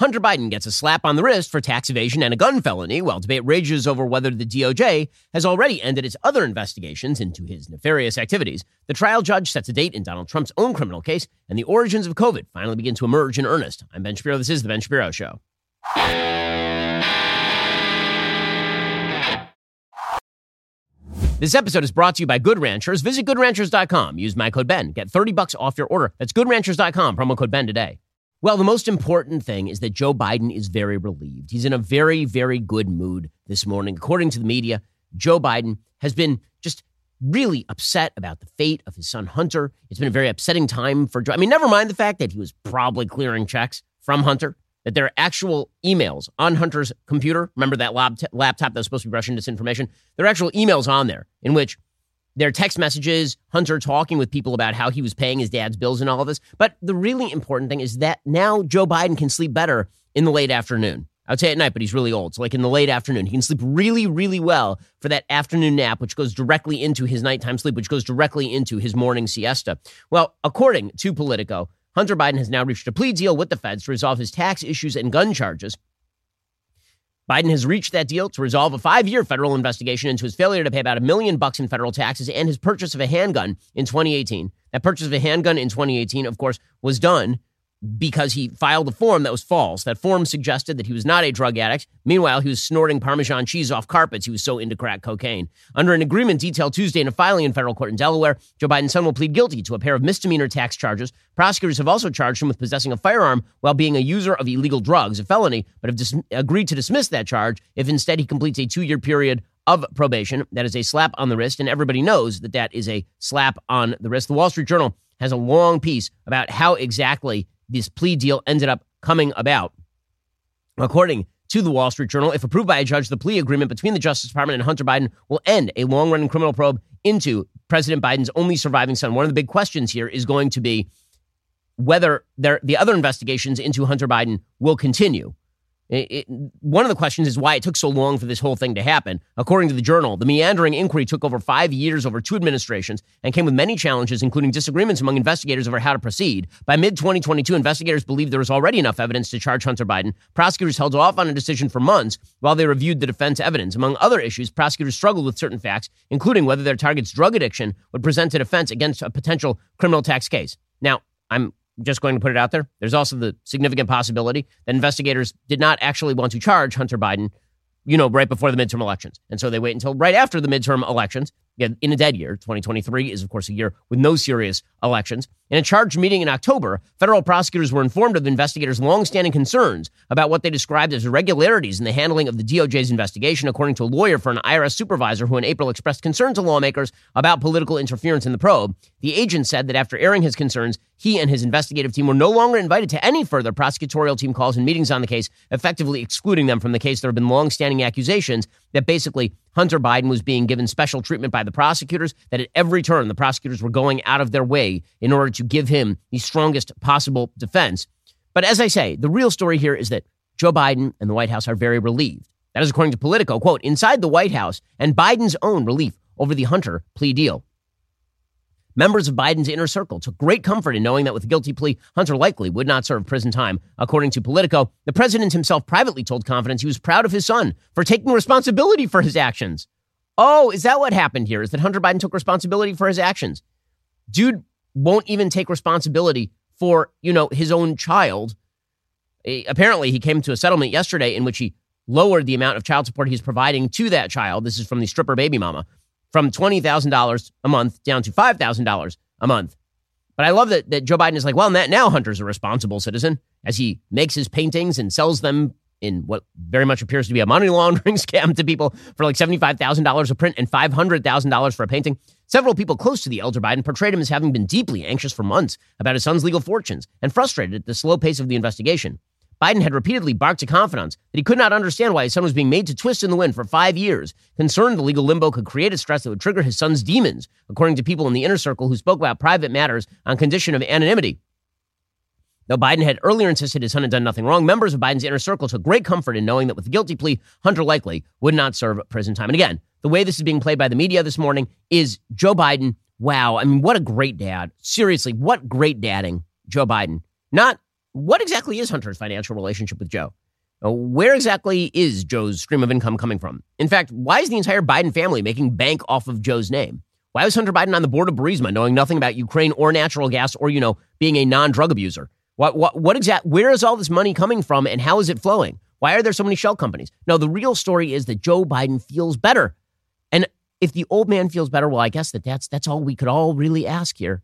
Hunter Biden gets a slap on the wrist for tax evasion and a gun felony, while debate rages over whether the DOJ has already ended its other investigations into his nefarious activities. The trial judge sets a date in Donald Trump's own criminal case, and the origins of COVID finally begin to emerge in earnest. I'm Ben Shapiro. This is The Ben Shapiro Show. This episode is brought to you by Good Ranchers. Visit goodranchers.com. Use my code BEN. Get 30 bucks off your order. That's goodranchers.com. Promo code BEN today. Well, the most important thing is that Joe Biden is very relieved. He's in a very, very good mood this morning. According to the media, Joe Biden has been just really upset about the fate of his son Hunter. It's been a very upsetting time for Joe. I mean, never mind the fact that he was probably clearing checks from Hunter, that there are actual emails on Hunter's computer. Remember that laptop that was supposed to be Russian disinformation? There are actual emails on there in which their text messages, Hunter talking with people about how he was paying his dad's bills and all of this. But the really important thing is that now Joe Biden can sleep better in the late afternoon. I would say at night, but he's really old. So, like in the late afternoon, he can sleep really, really well for that afternoon nap, which goes directly into his nighttime sleep, which goes directly into his morning siesta. Well, according to Politico, Hunter Biden has now reached a plea deal with the feds to resolve his tax issues and gun charges. Biden has reached that deal to resolve a five-year federal investigation into his failure to pay about a million bucks in federal taxes and his purchase of a handgun in 2018. That purchase of a handgun in 2018, of course, was done because he filed a form that was false. That form suggested that he was not a drug addict. Meanwhile, he was snorting Parmesan cheese off carpets. He was so into crack cocaine. Under an agreement detailed Tuesday in a filing in federal court in Delaware, Joe Biden's son will plead guilty to a pair of misdemeanor tax charges. Prosecutors have also charged him with possessing a firearm while being a user of illegal drugs, a felony, but have dis- agreed to dismiss that charge if instead he completes a two year period of probation. That is a slap on the wrist, and everybody knows that that is a slap on the wrist. The Wall Street Journal has a long piece about how exactly this plea deal ended up coming about. According to the Wall Street Journal, if approved by a judge, the plea agreement between the Justice Department and Hunter Biden will end a long running criminal probe into President Biden's only surviving son. One of the big questions here is going to be whether there, the other investigations into Hunter Biden will continue. It, it, one of the questions is why it took so long for this whole thing to happen. According to the journal, the meandering inquiry took over five years over two administrations and came with many challenges, including disagreements among investigators over how to proceed. By mid 2022, investigators believed there was already enough evidence to charge Hunter Biden. Prosecutors held off on a decision for months while they reviewed the defense evidence. Among other issues, prosecutors struggled with certain facts, including whether their target's drug addiction would present a defense against a potential criminal tax case. Now, I'm just going to put it out there. There's also the significant possibility that investigators did not actually want to charge Hunter Biden, you know, right before the midterm elections. And so they wait until right after the midterm elections in a dead year. 2023 is, of course, a year with no serious elections. In a charged meeting in October, federal prosecutors were informed of investigators' longstanding concerns about what they described as irregularities in the handling of the DOJ's investigation, according to a lawyer for an IRS supervisor who in April expressed concern to lawmakers about political interference in the probe. The agent said that after airing his concerns, he and his investigative team were no longer invited to any further prosecutorial team calls and meetings on the case, effectively excluding them from the case. There have been longstanding accusations that basically Hunter Biden was being given special treatment by the prosecutors, that at every turn the prosecutors were going out of their way in order to give him the strongest possible defense. But as I say, the real story here is that Joe Biden and the White House are very relieved. That is according to Politico. Quote, inside the White House and Biden's own relief over the Hunter plea deal. Members of Biden's inner circle took great comfort in knowing that with a guilty plea, Hunter likely would not serve prison time. According to Politico, the president himself privately told Confidence he was proud of his son for taking responsibility for his actions. Oh, is that what happened here? Is that Hunter Biden took responsibility for his actions? Dude won't even take responsibility for, you know, his own child. Eh, apparently, he came to a settlement yesterday in which he lowered the amount of child support he's providing to that child. This is from the stripper baby mama from $20,000 a month down to $5,000 a month. But I love that, that Joe Biden is like, well, now Hunter's a responsible citizen as he makes his paintings and sells them in what very much appears to be a money laundering scam to people for like $75,000 a print and $500,000 for a painting. Several people close to the elder Biden portrayed him as having been deeply anxious for months about his son's legal fortunes and frustrated at the slow pace of the investigation. Biden had repeatedly barked to confidants that he could not understand why his son was being made to twist in the wind for five years, concerned the legal limbo could create a stress that would trigger his son's demons, according to people in the inner circle who spoke about private matters on condition of anonymity. Though Biden had earlier insisted his son had done nothing wrong, members of Biden's inner circle took great comfort in knowing that with the guilty plea, Hunter likely would not serve prison time. And again, the way this is being played by the media this morning is Joe Biden. Wow. I mean, what a great dad. Seriously, what great dadding, Joe Biden. Not what exactly is Hunter's financial relationship with Joe? Uh, where exactly is Joe's stream of income coming from? In fact, why is the entire Biden family making bank off of Joe's name? Why was Hunter Biden on the board of Burisma knowing nothing about Ukraine or natural gas or, you know, being a non drug abuser? What, what, what exact, where is all this money coming from and how is it flowing? Why are there so many shell companies? No, the real story is that Joe Biden feels better. And if the old man feels better, well, I guess that that's, that's all we could all really ask here.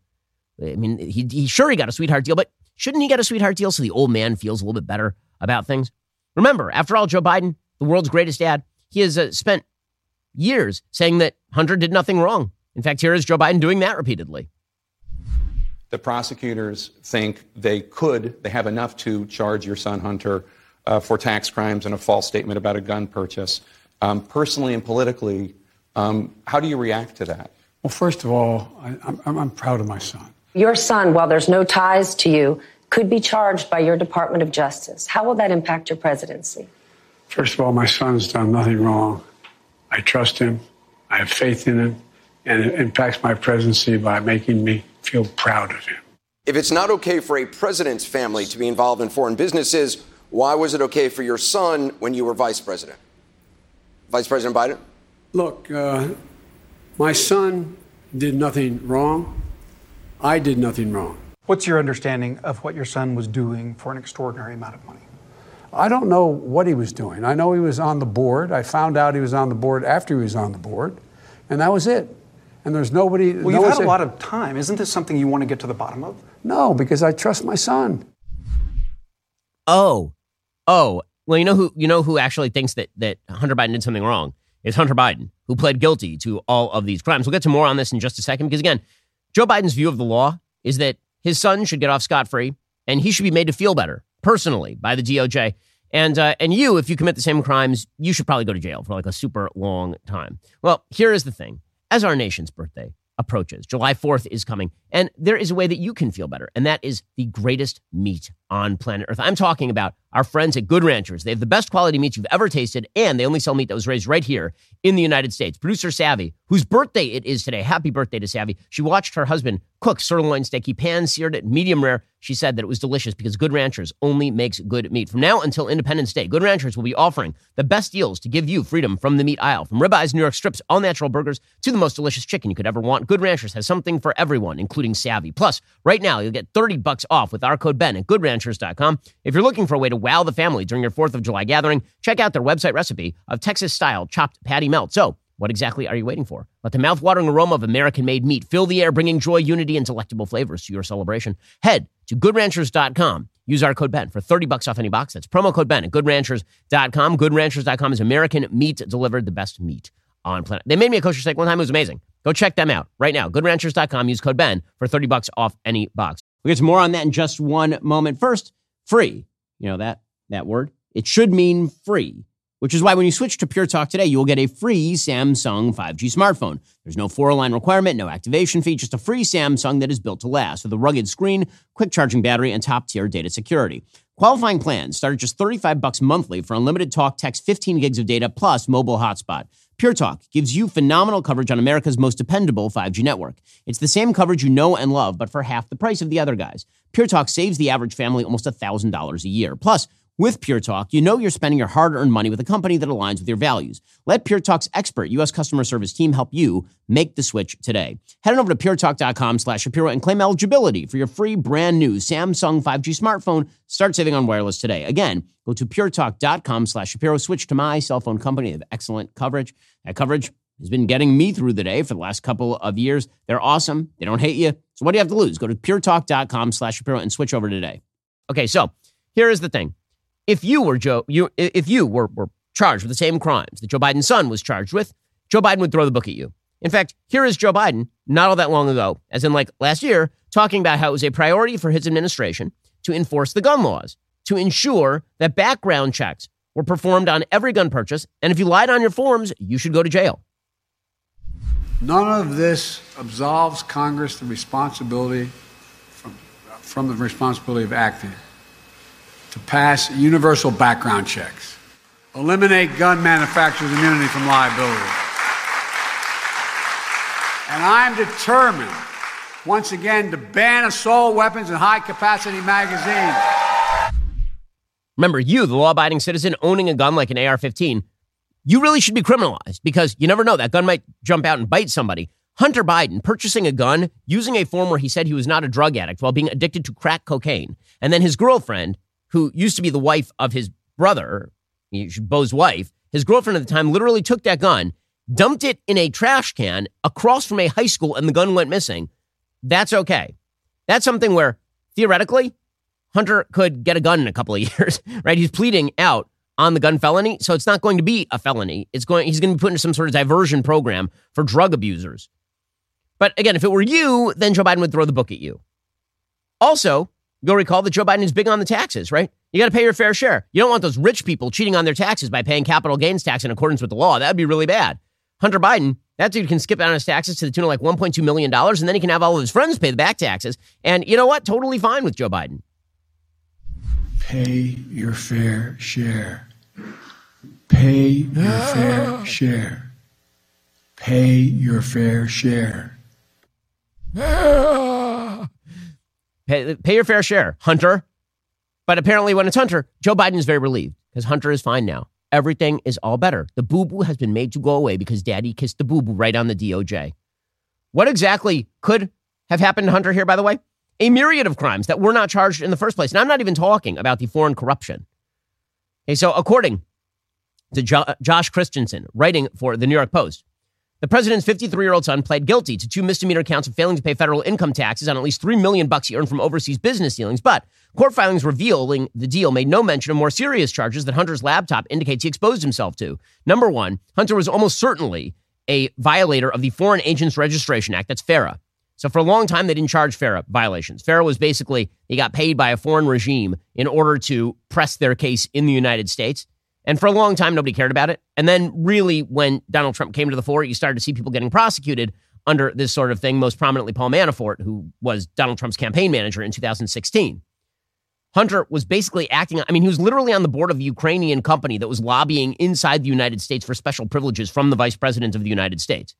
I mean, he, he sure he got a sweetheart deal, but shouldn't he get a sweetheart deal so the old man feels a little bit better about things? Remember, after all, Joe Biden, the world's greatest dad, he has uh, spent years saying that Hunter did nothing wrong. In fact, here is Joe Biden doing that repeatedly. The prosecutors think they could, they have enough to charge your son Hunter uh, for tax crimes and a false statement about a gun purchase. Um, personally and politically, um, how do you react to that? Well, first of all, I, I'm, I'm proud of my son. Your son, while there's no ties to you, could be charged by your Department of Justice. How will that impact your presidency? First of all, my son's done nothing wrong. I trust him. I have faith in him. And it impacts my presidency by making me feel proud of him. If it's not okay for a president's family to be involved in foreign businesses, why was it okay for your son when you were vice president? Vice President Biden? Look, uh, my son did nothing wrong. I did nothing wrong. What's your understanding of what your son was doing for an extraordinary amount of money? I don't know what he was doing. I know he was on the board. I found out he was on the board after he was on the board, and that was it. And there's nobody. Well, no you've had a lot of time. Isn't this something you want to get to the bottom of? No, because I trust my son. Oh, oh. Well, you know who you know who actually thinks that that Hunter Biden did something wrong is Hunter Biden, who pled guilty to all of these crimes. We'll get to more on this in just a second because again, Joe Biden's view of the law is that his son should get off scot free, and he should be made to feel better personally by the DOJ. And uh, and you, if you commit the same crimes, you should probably go to jail for like a super long time. Well, here is the thing: as our nation's birthday approaches, July Fourth is coming, and there is a way that you can feel better, and that is the greatest meat on planet Earth. I'm talking about our friends at Good Ranchers. They have the best quality meat you've ever tasted, and they only sell meat that was raised right here in the United States. Producer Savvy, whose birthday it is today, happy birthday to Savvy. She watched her husband cook sirloin steak. He pan seared it medium rare. She said that it was delicious because Good Ranchers only makes good meat. From now until Independence Day, Good Ranchers will be offering the best deals to give you freedom from the meat aisle. From ribeyes, New York strips, all natural burgers to the most delicious chicken you could ever want. Good Ranchers has something for everyone, including Savvy. Plus, right now you'll get 30 bucks off with our code Ben at goodranchers.com. If you're looking for a way to wow the family during your 4th of July gathering, check out their website recipe of Texas style chopped patty melt. So, what exactly are you waiting for? Let the mouth-watering aroma of American-made meat fill the air, bringing joy, unity, and delectable flavors to your celebration. Head to goodranchers.com. Use our code Ben for 30 bucks off any box. That's promo code Ben at goodranchers.com. Goodranchers.com is American meat delivered, the best meat on planet. They made me a kosher steak one time. It was amazing. Go check them out right now. Goodranchers.com. Use code Ben for 30 bucks off any box. We'll get to more on that in just one moment. First, free. You know that, that word? It should mean free which is why when you switch to Pure Talk today, you will get a free Samsung 5G smartphone. There's no four line requirement, no activation fee, just a free Samsung that is built to last with a rugged screen, quick charging battery, and top tier data security. Qualifying plans start at just 35 bucks monthly for unlimited talk, text, 15 gigs of data, plus mobile hotspot. Pure Talk gives you phenomenal coverage on America's most dependable 5G network. It's the same coverage you know and love, but for half the price of the other guys. Pure Talk saves the average family almost $1,000 a year. Plus, with Pure Talk, you know you're spending your hard earned money with a company that aligns with your values. Let Pure Talk's expert U.S. customer service team help you make the switch today. Head on over to puretalk.com slash Shapiro and claim eligibility for your free brand new Samsung 5G smartphone. Start saving on wireless today. Again, go to puretalk.com slash Shapiro. Switch to my cell phone company. They have excellent coverage. That coverage has been getting me through the day for the last couple of years. They're awesome. They don't hate you. So what do you have to lose? Go to puretalk.com slash Shapiro and switch over today. Okay, so here is the thing if you were Joe, you if you were, were charged with the same crimes that Joe Biden's son was charged with, Joe Biden would throw the book at you. In fact, here is Joe Biden, not all that long ago, as in like last year, talking about how it was a priority for his administration to enforce the gun laws, to ensure that background checks were performed on every gun purchase. And if you lied on your forms, you should go to jail. None of this absolves Congress the responsibility from, from the responsibility of acting to pass universal background checks, eliminate gun manufacturers' immunity from liability. And I'm determined, once again, to ban assault weapons and high capacity magazines. Remember, you, the law abiding citizen owning a gun like an AR 15, you really should be criminalized because you never know. That gun might jump out and bite somebody. Hunter Biden purchasing a gun using a form where he said he was not a drug addict while being addicted to crack cocaine. And then his girlfriend, who used to be the wife of his brother, Beau's wife, his girlfriend at the time literally took that gun, dumped it in a trash can across from a high school, and the gun went missing. That's okay. That's something where theoretically, Hunter could get a gun in a couple of years, right? He's pleading out on the gun felony, so it's not going to be a felony. It's going he's going to be put into some sort of diversion program for drug abusers. But again, if it were you, then Joe Biden would throw the book at you. Also, you'll recall that Joe Biden is big on the taxes, right? You got to pay your fair share. You don't want those rich people cheating on their taxes by paying capital gains tax in accordance with the law. That would be really bad. Hunter Biden, that dude can skip out on his taxes to the tune of like $1.2 million, and then he can have all of his friends pay the back taxes. And you know what? Totally fine with Joe Biden. Pay your fair share. Pay your ah. fair share. Pay your fair share. Ah. Pay, pay your fair share, Hunter. But apparently, when it's Hunter, Joe Biden is very relieved because Hunter is fine now. Everything is all better. The boo boo has been made to go away because daddy kissed the boo boo right on the DOJ. What exactly could have happened to Hunter here, by the way? A myriad of crimes that were not charged in the first place. And I'm not even talking about the foreign corruption. Okay, so according to jo- Josh Christensen, writing for the New York Post, the president's 53 year old son pled guilty to two misdemeanor counts of failing to pay federal income taxes on at least 3 million bucks he earned from overseas business dealings. But court filings revealing the deal made no mention of more serious charges that Hunter's laptop indicates he exposed himself to. Number one, Hunter was almost certainly a violator of the Foreign Agents Registration Act. That's FARA. So for a long time, they didn't charge FARA violations. FARA was basically, he got paid by a foreign regime in order to press their case in the United States. And for a long time, nobody cared about it. And then, really, when Donald Trump came to the fore, you started to see people getting prosecuted under this sort of thing, most prominently Paul Manafort, who was Donald Trump's campaign manager in 2016. Hunter was basically acting, I mean, he was literally on the board of a Ukrainian company that was lobbying inside the United States for special privileges from the vice president of the United States.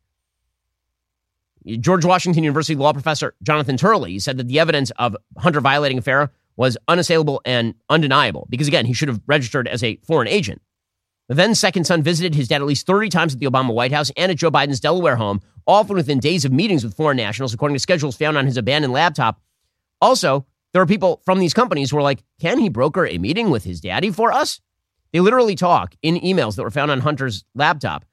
George Washington University law professor Jonathan Turley said that the evidence of Hunter violating FARA was unassailable and undeniable because, again, he should have registered as a foreign agent. The then second son visited his dad at least 30 times at the Obama White House and at Joe Biden's Delaware home, often within days of meetings with foreign nationals, according to schedules found on his abandoned laptop. Also, there are people from these companies who are like, can he broker a meeting with his daddy for us? They literally talk in emails that were found on Hunter's laptop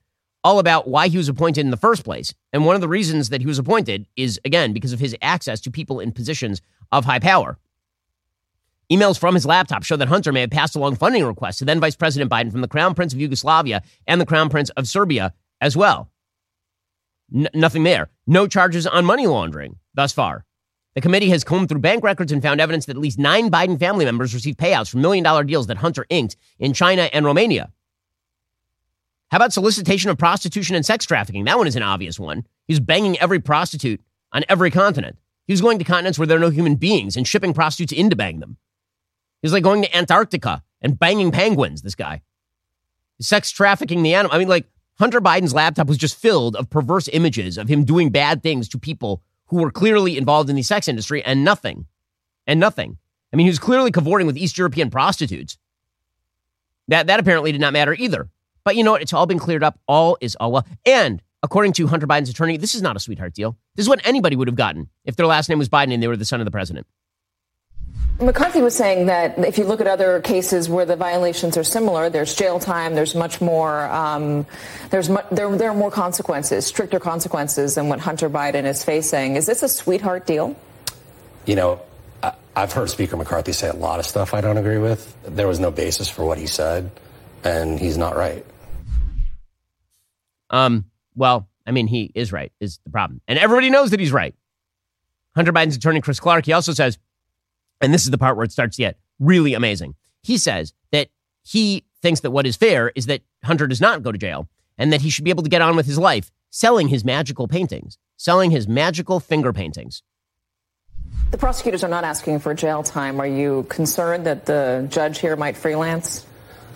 all about why he was appointed in the first place. And one of the reasons that he was appointed is, again, because of his access to people in positions of high power. Emails from his laptop show that Hunter may have passed along funding requests to then Vice President Biden from the Crown Prince of Yugoslavia and the Crown Prince of Serbia as well. N- nothing there. No charges on money laundering thus far. The committee has combed through bank records and found evidence that at least nine Biden family members received payouts from million dollar deals that Hunter inked in China and Romania. How about solicitation of prostitution and sex trafficking? That one is an obvious one. He's banging every prostitute on every continent. He was going to continents where there are no human beings and shipping prostitutes in to bang them. He's like going to Antarctica and banging penguins, this guy. Sex trafficking the animal. I mean, like, Hunter Biden's laptop was just filled of perverse images of him doing bad things to people who were clearly involved in the sex industry and nothing. And nothing. I mean, he was clearly cavorting with East European prostitutes. That, that apparently did not matter either. But you know what? It's all been cleared up. All is all well. And according to Hunter Biden's attorney, this is not a sweetheart deal. This is what anybody would have gotten if their last name was Biden and they were the son of the president. McCarthy was saying that if you look at other cases where the violations are similar, there's jail time, there's much more, um, there's mu- there, there are more consequences, stricter consequences than what Hunter Biden is facing. Is this a sweetheart deal? You know, I, I've heard Speaker McCarthy say a lot of stuff I don't agree with. There was no basis for what he said, and he's not right. Um, well, I mean, he is right, is the problem. And everybody knows that he's right. Hunter Biden's attorney, Chris Clark, he also says, and this is the part where it starts to get really amazing. He says that he thinks that what is fair is that Hunter does not go to jail and that he should be able to get on with his life selling his magical paintings, selling his magical finger paintings. The prosecutors are not asking for jail time. Are you concerned that the judge here might freelance?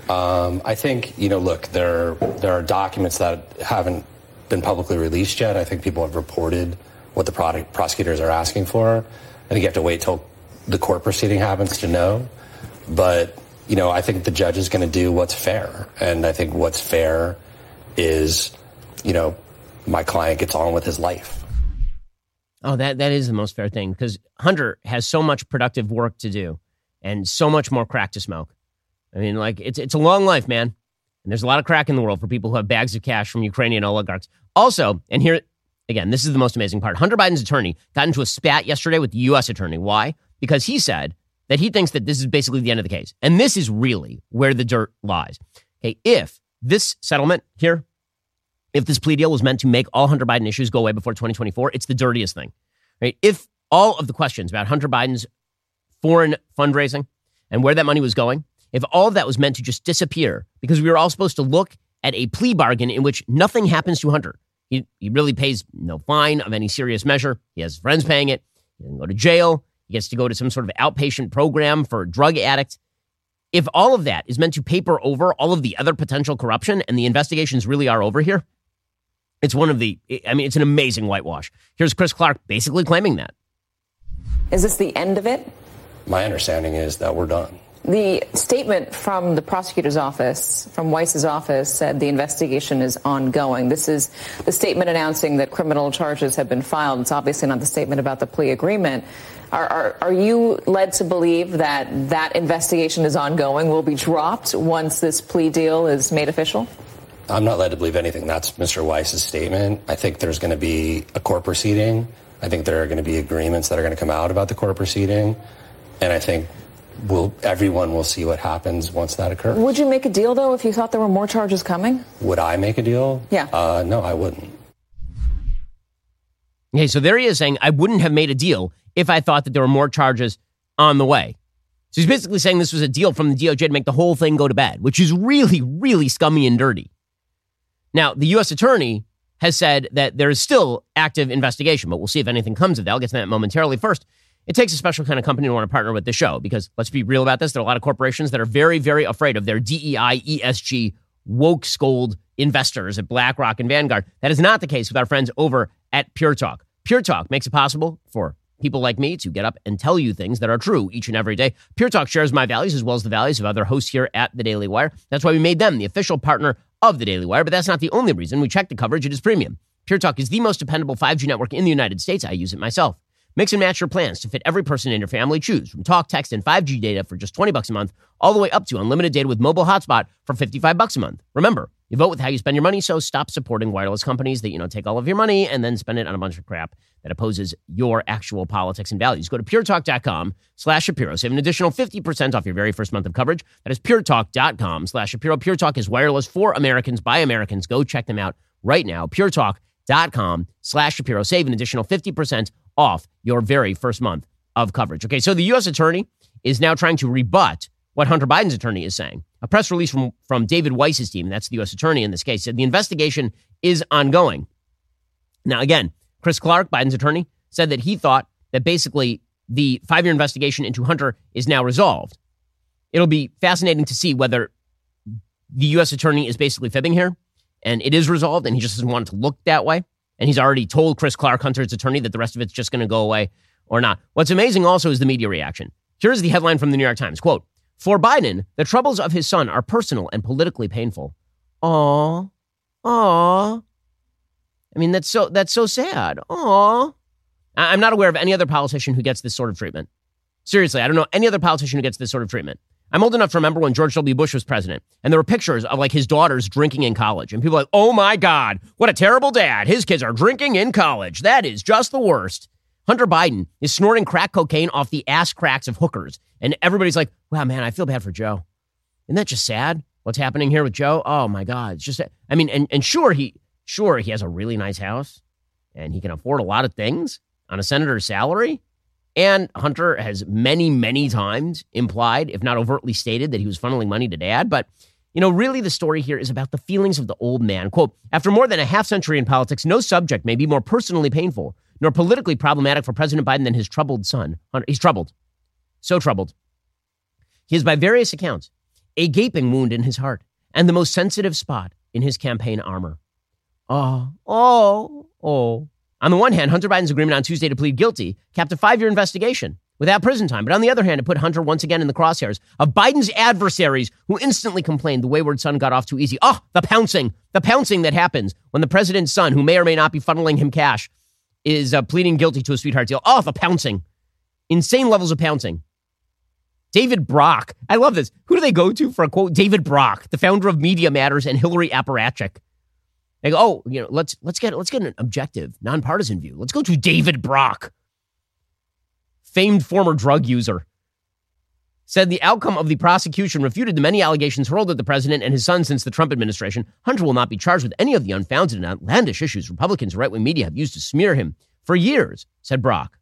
Um, I think you know. Look, there there are documents that haven't been publicly released yet. I think people have reported what the product, prosecutors are asking for. I think you have to wait till the court proceeding happens to know. But you know, I think the judge is going to do what's fair. And I think what's fair is, you know, my client gets on with his life. Oh, that, that is the most fair thing because Hunter has so much productive work to do and so much more crack to smoke. I mean, like, it's, it's a long life, man. And there's a lot of crack in the world for people who have bags of cash from Ukrainian oligarchs. Also, and here, again, this is the most amazing part Hunter Biden's attorney got into a spat yesterday with the U.S. attorney. Why? Because he said that he thinks that this is basically the end of the case. And this is really where the dirt lies. Okay, if this settlement here, if this plea deal was meant to make all Hunter Biden issues go away before 2024, it's the dirtiest thing. Right? If all of the questions about Hunter Biden's foreign fundraising and where that money was going, if all of that was meant to just disappear because we were all supposed to look at a plea bargain in which nothing happens to Hunter. He, he really pays no fine of any serious measure. He has friends paying it. He doesn't go to jail. He gets to go to some sort of outpatient program for drug addicts. If all of that is meant to paper over all of the other potential corruption and the investigations really are over here, it's one of the, I mean, it's an amazing whitewash. Here's Chris Clark basically claiming that. Is this the end of it? My understanding is that we're done. The statement from the prosecutor's office, from Weiss's office, said the investigation is ongoing. This is the statement announcing that criminal charges have been filed. It's obviously not the statement about the plea agreement. Are, are, are, you led to believe that that investigation is ongoing, will be dropped once this plea deal is made official? I'm not led to believe anything. That's Mr. Weiss's statement. I think there's going to be a court proceeding. I think there are going to be agreements that are going to come out about the court proceeding. And I think will everyone will see what happens once that occurs. Would you make a deal though if you thought there were more charges coming? Would I make a deal? Yeah. Uh, no, I wouldn't. Okay, so there he is saying I wouldn't have made a deal if I thought that there were more charges on the way. So he's basically saying this was a deal from the DOJ to make the whole thing go to bed, which is really, really scummy and dirty. Now, the U.S. attorney has said that there is still active investigation, but we'll see if anything comes of that. I'll get to that momentarily. First, it takes a special kind of company to want to partner with the show because let's be real about this. There are a lot of corporations that are very, very afraid of their DEI, ESG, woke scold investors at BlackRock and Vanguard. That is not the case with our friends over at Pure Talk. Pure Talk makes it possible for people like me to get up and tell you things that are true each and every day. Pure Talk shares my values as well as the values of other hosts here at the Daily Wire. That's why we made them the official partner of the Daily Wire, but that's not the only reason. We check the coverage, it is premium. Pure Talk is the most dependable 5G network in the United States. I use it myself. Mix and match your plans to fit every person in your family. Choose from talk, text, and 5G data for just 20 bucks a month, all the way up to unlimited data with mobile hotspot for 55 bucks a month. Remember, you vote with how you spend your money, so stop supporting wireless companies that, you know, take all of your money and then spend it on a bunch of crap that opposes your actual politics and values. Go to puretalk.com slash Shapiro. Save an additional 50% off your very first month of coverage. That is puretalk.com slash Shapiro. Pure Talk is wireless for Americans by Americans. Go check them out right now. puretalk.com slash Shapiro. Save an additional 50% off your very first month of coverage. Okay, so the U.S. attorney is now trying to rebut what Hunter Biden's attorney is saying. A press release from, from David Weiss's team, that's the U.S. attorney in this case, said the investigation is ongoing. Now, again, Chris Clark, Biden's attorney, said that he thought that basically the five year investigation into Hunter is now resolved. It'll be fascinating to see whether the U.S. attorney is basically fibbing here and it is resolved and he just doesn't want it to look that way. And he's already told Chris Clark, Hunter's attorney, that the rest of it's just going to go away or not. What's amazing also is the media reaction. Here's the headline from the New York Times quote, For Biden, the troubles of his son are personal and politically painful. Aw, aw. I mean, that's so that's so sad. Aw. I'm not aware of any other politician who gets this sort of treatment. Seriously, I don't know any other politician who gets this sort of treatment. I'm old enough to remember when George W. Bush was president, and there were pictures of like his daughters drinking in college, and people like, "Oh my God, what a terrible dad! His kids are drinking in college. That is just the worst." Hunter Biden is snorting crack cocaine off the ass cracks of hookers, and everybody's like, "Wow, man, I feel bad for Joe." Isn't that just sad? What's happening here with Joe? Oh my God, it's just. I mean, and and sure he sure he has a really nice house, and he can afford a lot of things on a senator's salary. And Hunter has many, many times implied, if not overtly stated, that he was funneling money to dad. But, you know, really the story here is about the feelings of the old man. Quote, after more than a half century in politics, no subject may be more personally painful nor politically problematic for President Biden than his troubled son. He's troubled. So troubled. He is, by various accounts, a gaping wound in his heart and the most sensitive spot in his campaign armor. Oh, oh, oh. On the one hand, Hunter Biden's agreement on Tuesday to plead guilty capped a five year investigation without prison time. But on the other hand, it put Hunter once again in the crosshairs of Biden's adversaries who instantly complained the wayward son got off too easy. Oh, the pouncing, the pouncing that happens when the president's son, who may or may not be funneling him cash, is uh, pleading guilty to a sweetheart deal. Oh, the pouncing. Insane levels of pouncing. David Brock. I love this. Who do they go to for a quote? David Brock, the founder of Media Matters and Hillary Apparatchik. They go, oh, you know, let's let's get let's get an objective, nonpartisan view. Let's go to David Brock famed former drug user, said the outcome of the prosecution refuted the many allegations hurled at the president and his son since the Trump administration. Hunter will not be charged with any of the unfounded and outlandish issues Republicans and right wing media have used to smear him for years, said Brock.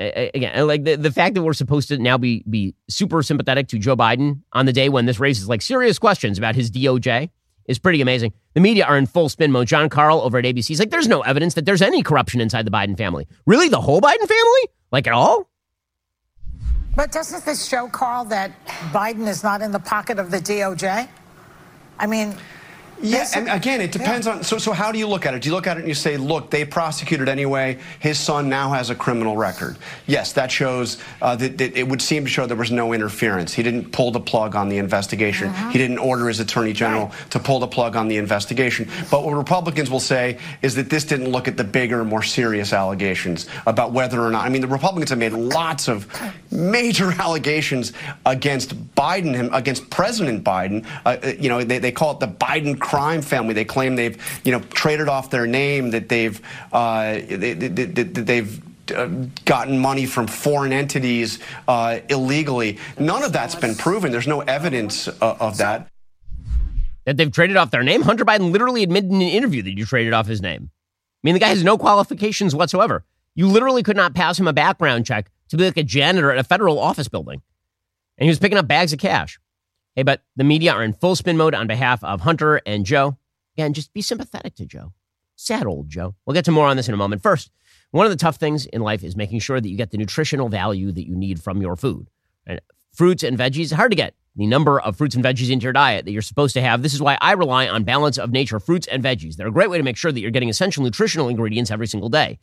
Again, like the, the fact that we're supposed to now be be super sympathetic to Joe Biden on the day when this raises like serious questions about his DOJ is pretty amazing. The media are in full spin mode. John Karl over at ABC is like, there's no evidence that there's any corruption inside the Biden family. Really? The whole Biden family? Like at all? But doesn't this show, Karl, that Biden is not in the pocket of the DOJ? I mean, yeah, and again, it depends yeah. on. So, so how do you look at it? Do you look at it and you say, look, they prosecuted anyway. His son now has a criminal record. Yes, that shows uh, that, that, it would seem to show there was no interference. He didn't pull the plug on the investigation. Uh-huh. He didn't order his attorney general right. to pull the plug on the investigation. But what Republicans will say is that this didn't look at the bigger, more serious allegations about whether or not. I mean, the Republicans have made lots of major allegations against Biden, against President Biden. Uh, you know, they, they call it the Biden crime family. They claim they've, you know, traded off their name, that they've, uh, they, they, have uh, gotten money from foreign entities uh, illegally. None of that's been proven. There's no evidence uh, of that. That they've traded off their name? Hunter Biden literally admitted in an interview that you traded off his name. I mean, the guy has no qualifications whatsoever. You literally could not pass him a background check to be like a janitor at a federal office building. And he was picking up bags of cash. Hey, but the media are in full spin mode on behalf of Hunter and Joe. Again, just be sympathetic to Joe. Sad old Joe. We'll get to more on this in a moment. First, one of the tough things in life is making sure that you get the nutritional value that you need from your food. And fruits and veggies, hard to get the number of fruits and veggies into your diet that you're supposed to have. This is why I rely on Balance of Nature fruits and veggies. They're a great way to make sure that you're getting essential nutritional ingredients every single day.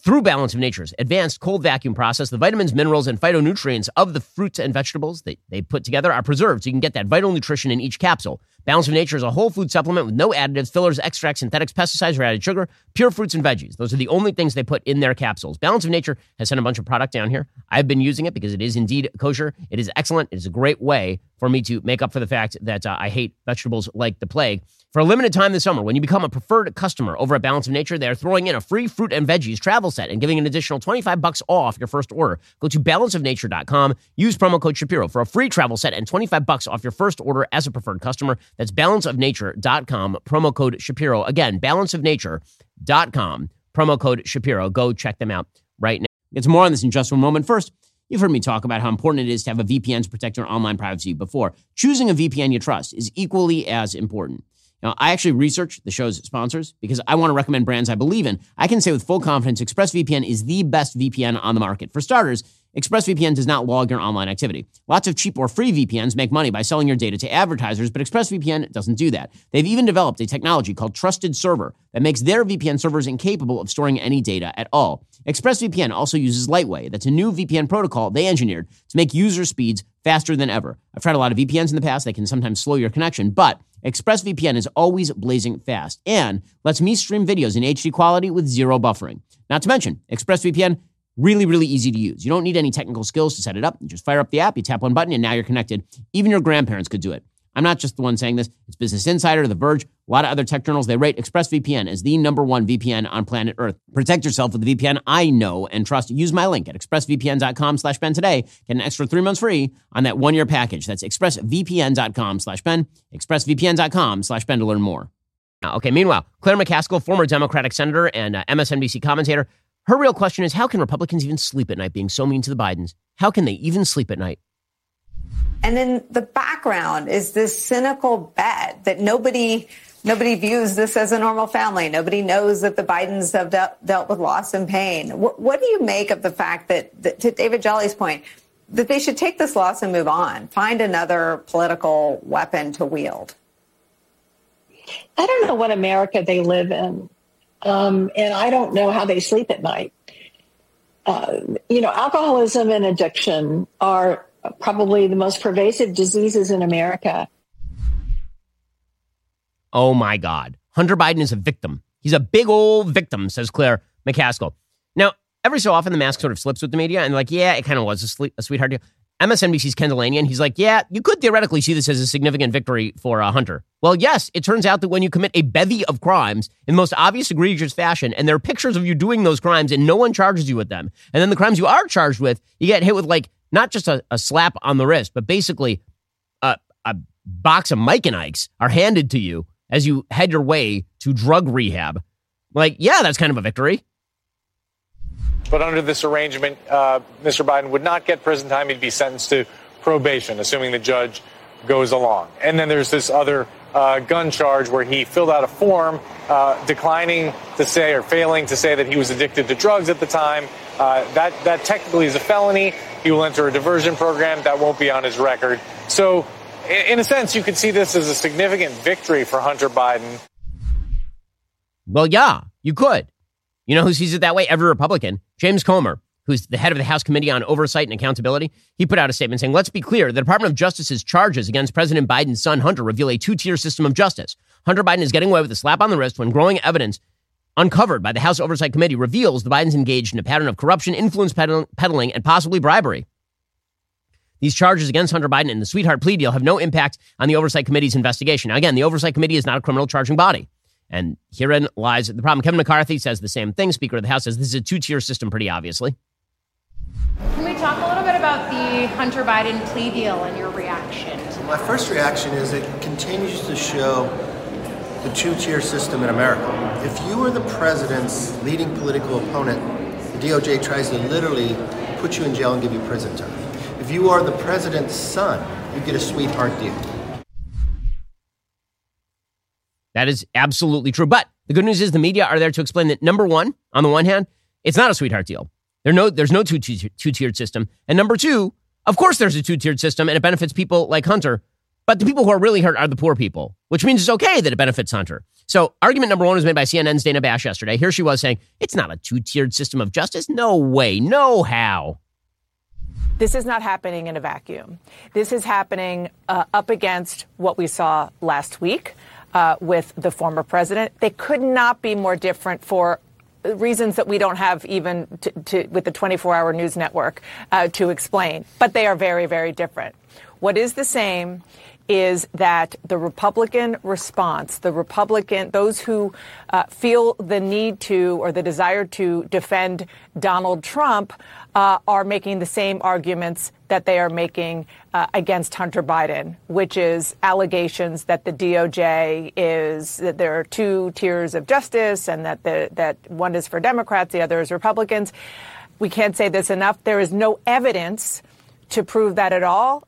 Through Balance of Nature's advanced cold vacuum process, the vitamins, minerals, and phytonutrients of the fruits and vegetables that they put together are preserved so you can get that vital nutrition in each capsule. Balance of Nature is a whole food supplement with no additives, fillers, extracts, synthetics, pesticides, or added sugar, pure fruits and veggies. Those are the only things they put in their capsules. Balance of Nature has sent a bunch of product down here. I've been using it because it is indeed kosher. It is excellent. It is a great way for me to make up for the fact that uh, I hate vegetables like the plague. For a limited time this summer, when you become a preferred customer over at Balance of Nature, they are throwing in a free fruit and veggies travel set and giving an additional 25 bucks off your first order. Go to balanceofnature.com, use promo code Shapiro for a free travel set and 25 bucks off your first order as a preferred customer. That's balanceofnature.com, promo code Shapiro. Again, balanceofnature.com, promo code Shapiro. Go check them out right now. Some more on this in just a moment. First, You've heard me talk about how important it is to have a VPN to protect your online privacy before. Choosing a VPN you trust is equally as important. Now, I actually research the show's sponsors because I want to recommend brands I believe in. I can say with full confidence ExpressVPN is the best VPN on the market. For starters, ExpressVPN does not log your online activity. Lots of cheap or free VPNs make money by selling your data to advertisers, but ExpressVPN doesn't do that. They've even developed a technology called Trusted Server that makes their VPN servers incapable of storing any data at all. ExpressVPN also uses Lightway. That's a new VPN protocol they engineered to make user speeds faster than ever. I've tried a lot of VPNs in the past. They can sometimes slow your connection, but ExpressVPN is always blazing fast and lets me stream videos in HD quality with zero buffering. Not to mention, ExpressVPN really, really easy to use. You don't need any technical skills to set it up. You just fire up the app, you tap one button, and now you're connected. Even your grandparents could do it. I'm not just the one saying this. It's Business Insider, The Verge, a lot of other tech journals. They rate ExpressVPN as the number one VPN on planet Earth. Protect yourself with the VPN I know and trust. Use my link at expressvpn.com slash Ben today. Get an extra three months free on that one-year package. That's expressvpn.com slash Ben, expressvpn.com slash Ben to learn more. Okay, meanwhile, Claire McCaskill, former Democratic senator and uh, MSNBC commentator, her real question is how can Republicans even sleep at night being so mean to the Bidens? How can they even sleep at night? And in the background is this cynical bet that nobody nobody views this as a normal family. Nobody knows that the Bidens have de- dealt with loss and pain. What, what, do you make of the fact that, that, to David Jolly's point, that they should take this loss and move on, find another political weapon to wield? I don't know what America they live in, um, and I don't know how they sleep at night. uh, you know, alcoholism and addiction are probably the most pervasive diseases in America. Oh my God. Hunter Biden is a victim. He's a big old victim, says Claire McCaskill. Now, every so often the mask sort of slips with the media and like, yeah, it kind of was a, a sweetheart deal. MSNBC's Ken Dilanian, he's like, yeah, you could theoretically see this as a significant victory for uh, Hunter. Well, yes, it turns out that when you commit a bevy of crimes in the most obvious, egregious fashion, and there are pictures of you doing those crimes and no one charges you with them, and then the crimes you are charged with, you get hit with like not just a, a slap on the wrist, but basically a, a box of Mike and Ike's are handed to you as you head your way to drug rehab. Like, yeah, that's kind of a victory. But under this arrangement, uh, Mr. Biden would not get prison time. He'd be sentenced to probation, assuming the judge goes along. And then there's this other uh, gun charge where he filled out a form uh, declining to say or failing to say that he was addicted to drugs at the time. Uh, that, that technically is a felony. He will enter a diversion program. That won't be on his record. So, in, a sense, you could see this as a significant victory for Hunter Biden. Well, yeah, you could. You know who sees it that way? Every Republican. James Comer, who's the head of the House Committee on Oversight and Accountability, he put out a statement saying, let's be clear, the Department of Justice's charges against President Biden's son, Hunter, reveal a two tier system of justice. Hunter Biden is getting away with a slap on the wrist when growing evidence uncovered by the House Oversight Committee reveals the Bidens engaged in a pattern of corruption, influence peddling, and possibly bribery. These charges against Hunter Biden and the sweetheart plea deal have no impact on the Oversight Committee's investigation. Now, again, the Oversight Committee is not a criminal charging body. And herein lies the problem. Kevin McCarthy says the same thing. Speaker of the House says this is a two tier system, pretty obviously. Can we talk a little bit about the Hunter Biden plea deal and your reaction? My first reaction is it continues to show the two tier system in America. If you are the president's leading political opponent, the DOJ tries to literally put you in jail and give you prison time. If you are the president's son, you get a sweetheart deal. That is absolutely true. But the good news is the media are there to explain that number one, on the one hand, it's not a sweetheart deal. There no, there's no two tiered system. And number two, of course, there's a two tiered system and it benefits people like Hunter. But the people who are really hurt are the poor people, which means it's okay that it benefits Hunter. So, argument number one was made by CNN's Dana Bash yesterday. Here she was saying, it's not a two tiered system of justice. No way, no how. This is not happening in a vacuum. This is happening uh, up against what we saw last week uh, with the former president. They could not be more different for reasons that we don't have even to, to, with the 24-hour news network uh, to explain. But they are very, very different. What is the same is that the Republican response, the Republican, those who uh, feel the need to or the desire to defend Donald Trump uh, are making the same arguments that they are making uh, against Hunter Biden, which is allegations that the DOJ is that there are two tiers of justice and that the, that one is for Democrats, the other is Republicans. We can't say this enough. There is no evidence to prove that at all.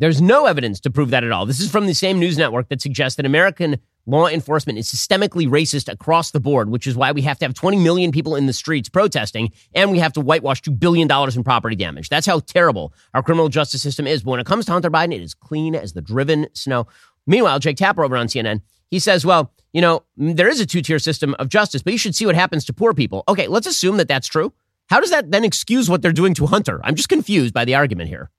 There's no evidence to prove that at all. This is from the same news network that suggests that American law enforcement is systemically racist across the board, which is why we have to have 20 million people in the streets protesting and we have to whitewash $2 billion in property damage. That's how terrible our criminal justice system is. But when it comes to Hunter Biden, it is clean as the driven snow. Meanwhile, Jake Tapper over on CNN, he says, well, you know, mm, there is a two tier system of justice, but you should see what happens to poor people. Okay, let's assume that that's true. How does that then excuse what they're doing to Hunter? I'm just confused by the argument here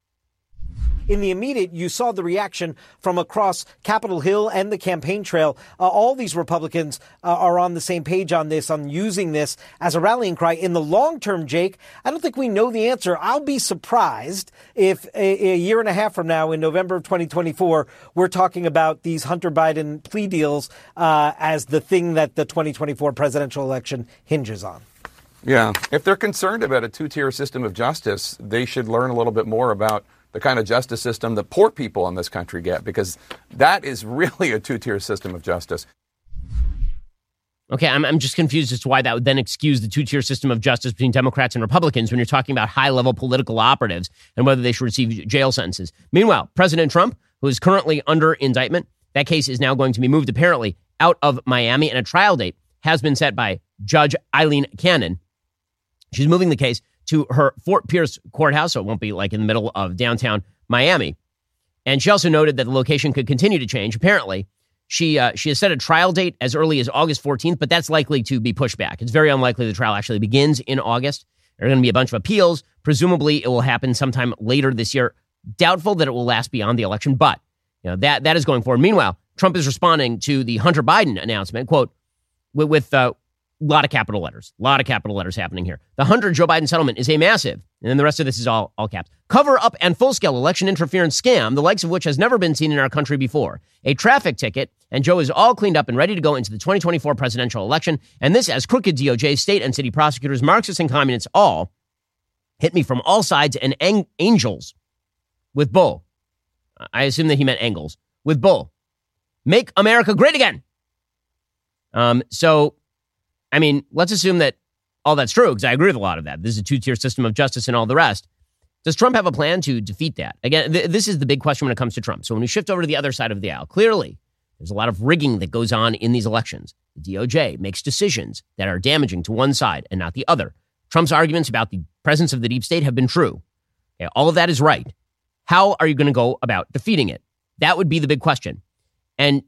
in the immediate, you saw the reaction from across Capitol Hill and the campaign trail. Uh, all these Republicans uh, are on the same page on this, on using this as a rallying cry. In the long term, Jake, I don't think we know the answer. I'll be surprised if a, a year and a half from now, in November of 2024, we're talking about these Hunter Biden plea deals uh, as the thing that the 2024 presidential election hinges on. Yeah. If they're concerned about a two tier system of justice, they should learn a little bit more about the kind of justice system that poor people in this country get, because that is really a two tier system of justice. Okay, I'm, I'm just confused as to why that would then excuse the two tier system of justice between Democrats and Republicans when you're talking about high level political operatives and whether they should receive jail sentences. Meanwhile, President Trump, who is currently under indictment, that case is now going to be moved apparently out of Miami, and a trial date has been set by Judge Aileen Cannon. She's moving the case to her Fort Pierce courthouse, so it won't be like in the middle of downtown Miami. And she also noted that the location could continue to change. Apparently, She uh, she has set a trial date as early as August 14th, but that's likely to be pushed back. It's very unlikely the trial actually begins in August. There are going to be a bunch of appeals. Presumably, it will happen sometime later this year. Doubtful that it will last beyond the election, but you know that that is going forward. Meanwhile, Trump is responding to the Hunter Biden announcement. Quote with, uh, lot of capital letters, a lot of capital letters happening here. The Hunter Joe Biden settlement is a massive, and then the rest of this is all, all caps. Cover up and full scale election interference scam, the likes of which has never been seen in our country before. A traffic ticket, and Joe is all cleaned up and ready to go into the 2024 presidential election. And this as crooked DOJ, state and city prosecutors, Marxists and communists all hit me from all sides and ang- angels with bull. I assume that he meant angles with bull. Make America great again. Um, so I mean, let's assume that all that's true, because I agree with a lot of that. This is a two tier system of justice and all the rest. Does Trump have a plan to defeat that? Again, th- this is the big question when it comes to Trump. So when we shift over to the other side of the aisle, clearly there's a lot of rigging that goes on in these elections. The DOJ makes decisions that are damaging to one side and not the other. Trump's arguments about the presence of the deep state have been true. Okay, all of that is right. How are you going to go about defeating it? That would be the big question. And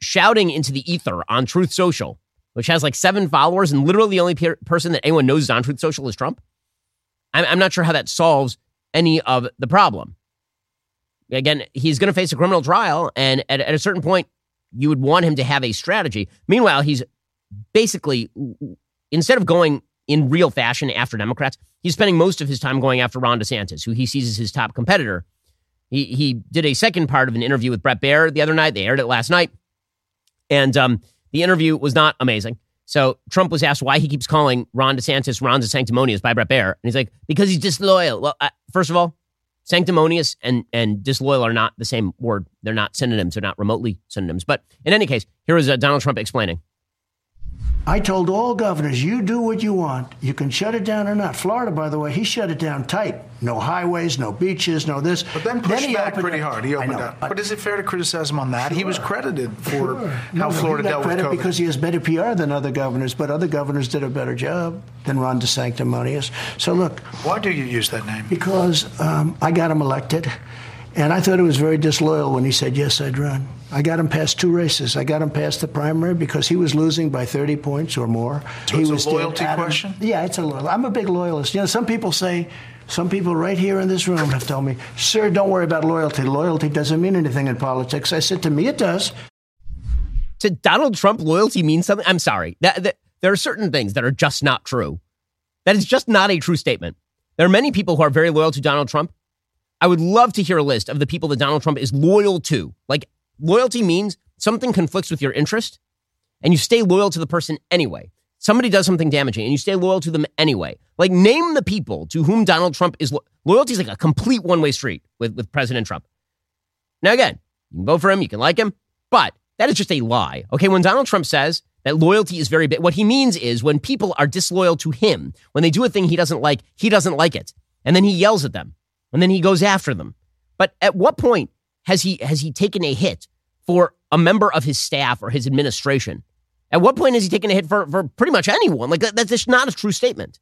shouting into the ether on Truth Social which has like seven followers, and literally the only per- person that anyone knows is on Truth Social is Trump. I'm, I'm not sure how that solves any of the problem. Again, he's going to face a criminal trial, and at, at a certain point, you would want him to have a strategy. Meanwhile, he's basically, instead of going in real fashion after Democrats, he's spending most of his time going after Ron DeSantis, who he sees as his top competitor. He, he did a second part of an interview with Bret Baier the other night. They aired it last night. And um, the interview was not amazing. So Trump was asked why he keeps calling Ron DeSantis Ron sanctimonious by Bret Baier. And he's like, because he's disloyal. Well, uh, first of all, sanctimonious and, and disloyal are not the same word. They're not synonyms. They're not remotely synonyms. But in any case, here is uh, Donald Trump explaining. I told all governors, you do what you want. You can shut it down or not. Florida, by the way, he shut it down tight. No highways, no beaches, no this. But then pushed then back pretty hard. He opened up. But is it fair to criticize him on that? Sure. He was credited for sure. how no, Florida dealt with COVID. because he has better PR than other governors, but other governors did a better job than Ron DeSanctimonious. So look. Why do you use that name? Because um, I got him elected. And I thought it was very disloyal when he said, yes, I'd run. I got him past two races. I got him past the primary because he was losing by 30 points or more. So he it's was a loyalty question? Yeah, it's a loyal. I'm a big loyalist. You know, some people say, some people right here in this room have told me, sir, don't worry about loyalty. Loyalty doesn't mean anything in politics. I said, to me, it does. To Donald Trump, loyalty means something. I'm sorry. That, that, there are certain things that are just not true. That is just not a true statement. There are many people who are very loyal to Donald Trump. I would love to hear a list of the people that Donald Trump is loyal to. Like, loyalty means something conflicts with your interest and you stay loyal to the person anyway. Somebody does something damaging and you stay loyal to them anyway. Like, name the people to whom Donald Trump is lo- loyalty is like a complete one way street with, with President Trump. Now, again, you can vote for him, you can like him, but that is just a lie. Okay, when Donald Trump says that loyalty is very big, what he means is when people are disloyal to him, when they do a thing he doesn't like, he doesn't like it. And then he yells at them and then he goes after them. But at what point has he has he taken a hit for a member of his staff or his administration? At what point has he taken a hit for, for pretty much anyone? Like that's just not a true statement.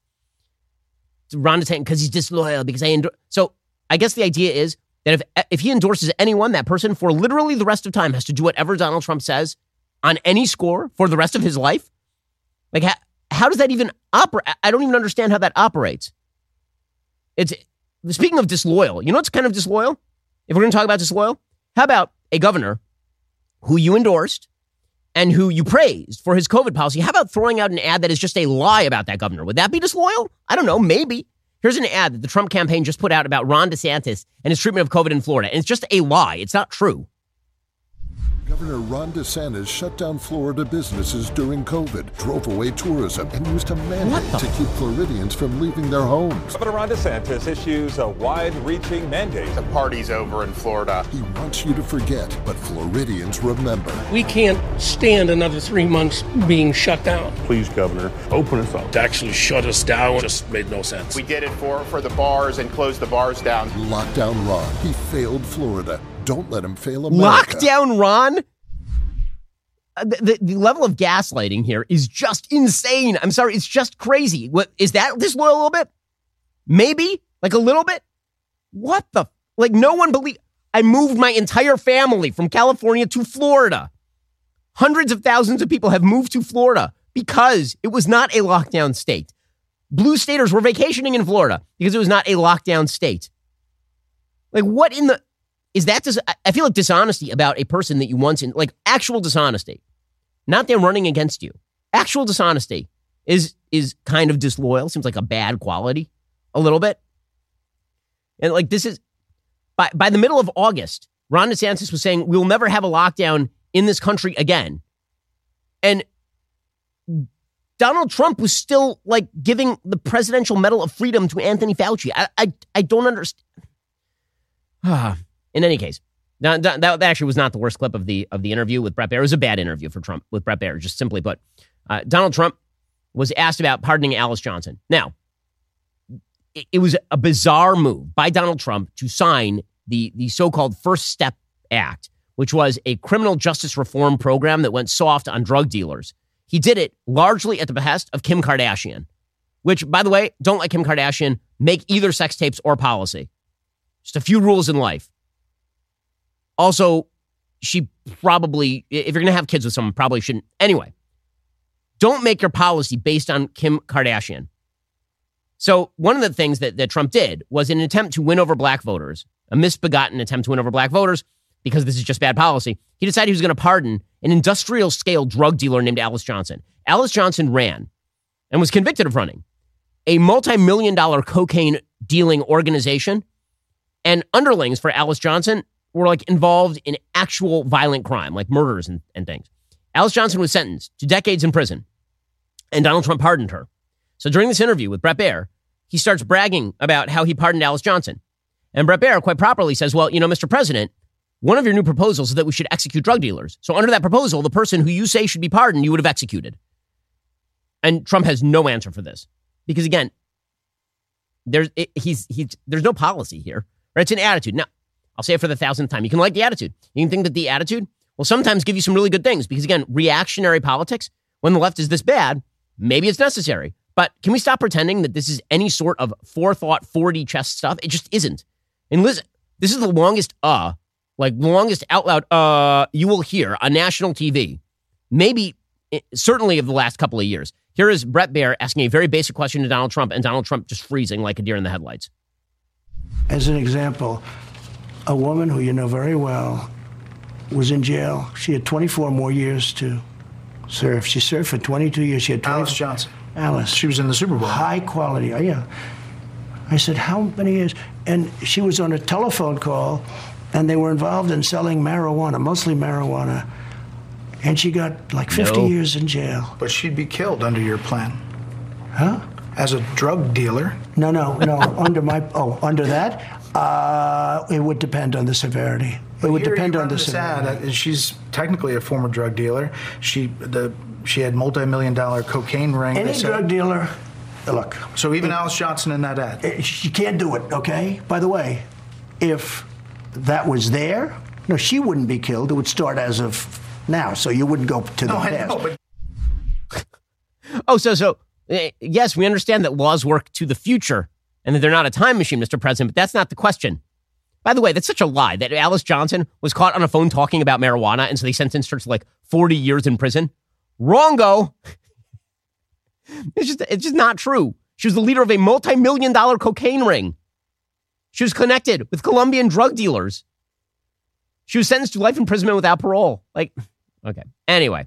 Ron DeSantis because he's disloyal because I endorse. So I guess the idea is that if if he endorses anyone, that person for literally the rest of time has to do whatever Donald Trump says on any score for the rest of his life. Like how, how does that even operate? I don't even understand how that operates. It's Speaking of disloyal, you know what's kind of disloyal? If we're going to talk about disloyal, how about a governor who you endorsed and who you praised for his COVID policy? How about throwing out an ad that is just a lie about that governor? Would that be disloyal? I don't know, maybe. Here's an ad that the Trump campaign just put out about Ron DeSantis and his treatment of COVID in Florida. And it's just a lie. It's not true. Governor Ron DeSantis shut down Florida businesses during COVID, drove away tourism, and used a mandate to keep Floridians from leaving their homes. Governor Ron DeSantis issues a wide-reaching mandate. The party's over in Florida. He wants you to forget, but Floridians remember. We can't stand another three months being shut down. Please, Governor, open us up. To actually shut us down just made no sense. We did it for, for the bars and closed the bars down. Lockdown Ron. He failed Florida. Don't let him fail America. Lockdown Ron? Uh, the, the, level of gaslighting here is just insane. I'm sorry, it's just crazy. What is that disloyal a little bit? Maybe like a little bit. What the like? No one believe. I moved my entire family from California to Florida. Hundreds of thousands of people have moved to Florida because it was not a lockdown state. Blue staters were vacationing in Florida because it was not a lockdown state. Like, what in the is that? Dis- I feel like dishonesty about a person that you once in, like actual dishonesty, not them running against you. Actual dishonesty is is kind of disloyal. Seems like a bad quality, a little bit. And like this is by by the middle of August, Ron DeSantis was saying we'll never have a lockdown in this country again, and Donald Trump was still like giving the Presidential Medal of Freedom to Anthony Fauci. I I, I don't understand. Ah. In any case, that, that actually was not the worst clip of the of the interview with Bret Baier. It was a bad interview for Trump with Bret Baier, just simply put. Uh, Donald Trump was asked about pardoning Alice Johnson. Now, it, it was a bizarre move by Donald Trump to sign the the so-called First Step Act, which was a criminal justice reform program that went soft on drug dealers. He did it largely at the behest of Kim Kardashian, which, by the way, don't let Kim Kardashian make either sex tapes or policy. Just a few rules in life. Also, she probably, if you're going to have kids with someone, probably shouldn't. Anyway, don't make your policy based on Kim Kardashian. So, one of the things that, that Trump did was an attempt to win over black voters, a misbegotten attempt to win over black voters, because this is just bad policy. He decided he was going to pardon an industrial scale drug dealer named Alice Johnson. Alice Johnson ran and was convicted of running a multi million dollar cocaine dealing organization and underlings for Alice Johnson were like involved in actual violent crime, like murders and, and things. Alice Johnson was sentenced to decades in prison, and Donald Trump pardoned her. So during this interview with Bret Baier, he starts bragging about how he pardoned Alice Johnson. And Bret Baier quite properly says, Well, you know, Mr. President, one of your new proposals is that we should execute drug dealers. So under that proposal, the person who you say should be pardoned, you would have executed. And Trump has no answer for this. Because again, there's it, he's he's there's no policy here. Right? It's an attitude. Now, I'll say it for the thousandth time. You can like the attitude. You can think that the attitude will sometimes give you some really good things because, again, reactionary politics, when the left is this bad, maybe it's necessary. But can we stop pretending that this is any sort of forethought, 4D chess stuff? It just isn't. And listen, this is the longest uh, like the longest out loud uh you will hear on national TV. Maybe, eh, certainly of the last couple of years. Here is Bret Baier asking a very basic question to Donald Trump, and Donald Trump just freezing like a deer in the headlights. As an example, a woman who you know very well was in jail. She had 24 more years to serve. She served for 22 years. She had 20, Alice Johnson. Alice. She was in the Super Bowl. High quality. Oh, yeah. I said, how many years? And she was on a telephone call, and they were involved in selling marijuana, mostly marijuana. And she got like 50 No. years in jail. But she'd be killed under your plan. Huh? As a drug dealer. No, no, no. under my, oh, under that, uh, it would depend on the severity. It would Here depend on the this severity. ad, uh, She's technically a former drug dealer. She the she had multi-million dollar cocaine ring. Any They said- drug dealer, look. So even Alice Johnson in that ad. She can't do it, okay? By the way, if that was there, no, she wouldn't be killed. It would start as of now, so you wouldn't go to the No, I past. know, but Oh, so so eh, yes, we understand that laws work to the future and that they're not a time machine, Mr. President, but that's not the question. By the way, that's such a lie that Alice Johnson was caught on a phone talking about marijuana, and so they sentenced her to like 40 years in prison. Wrongo. It's just it's just not true. She was the leader of a multi-million dollar cocaine ring. She was connected with Colombian drug dealers. She was sentenced to life imprisonment without parole. Like, okay. Anyway,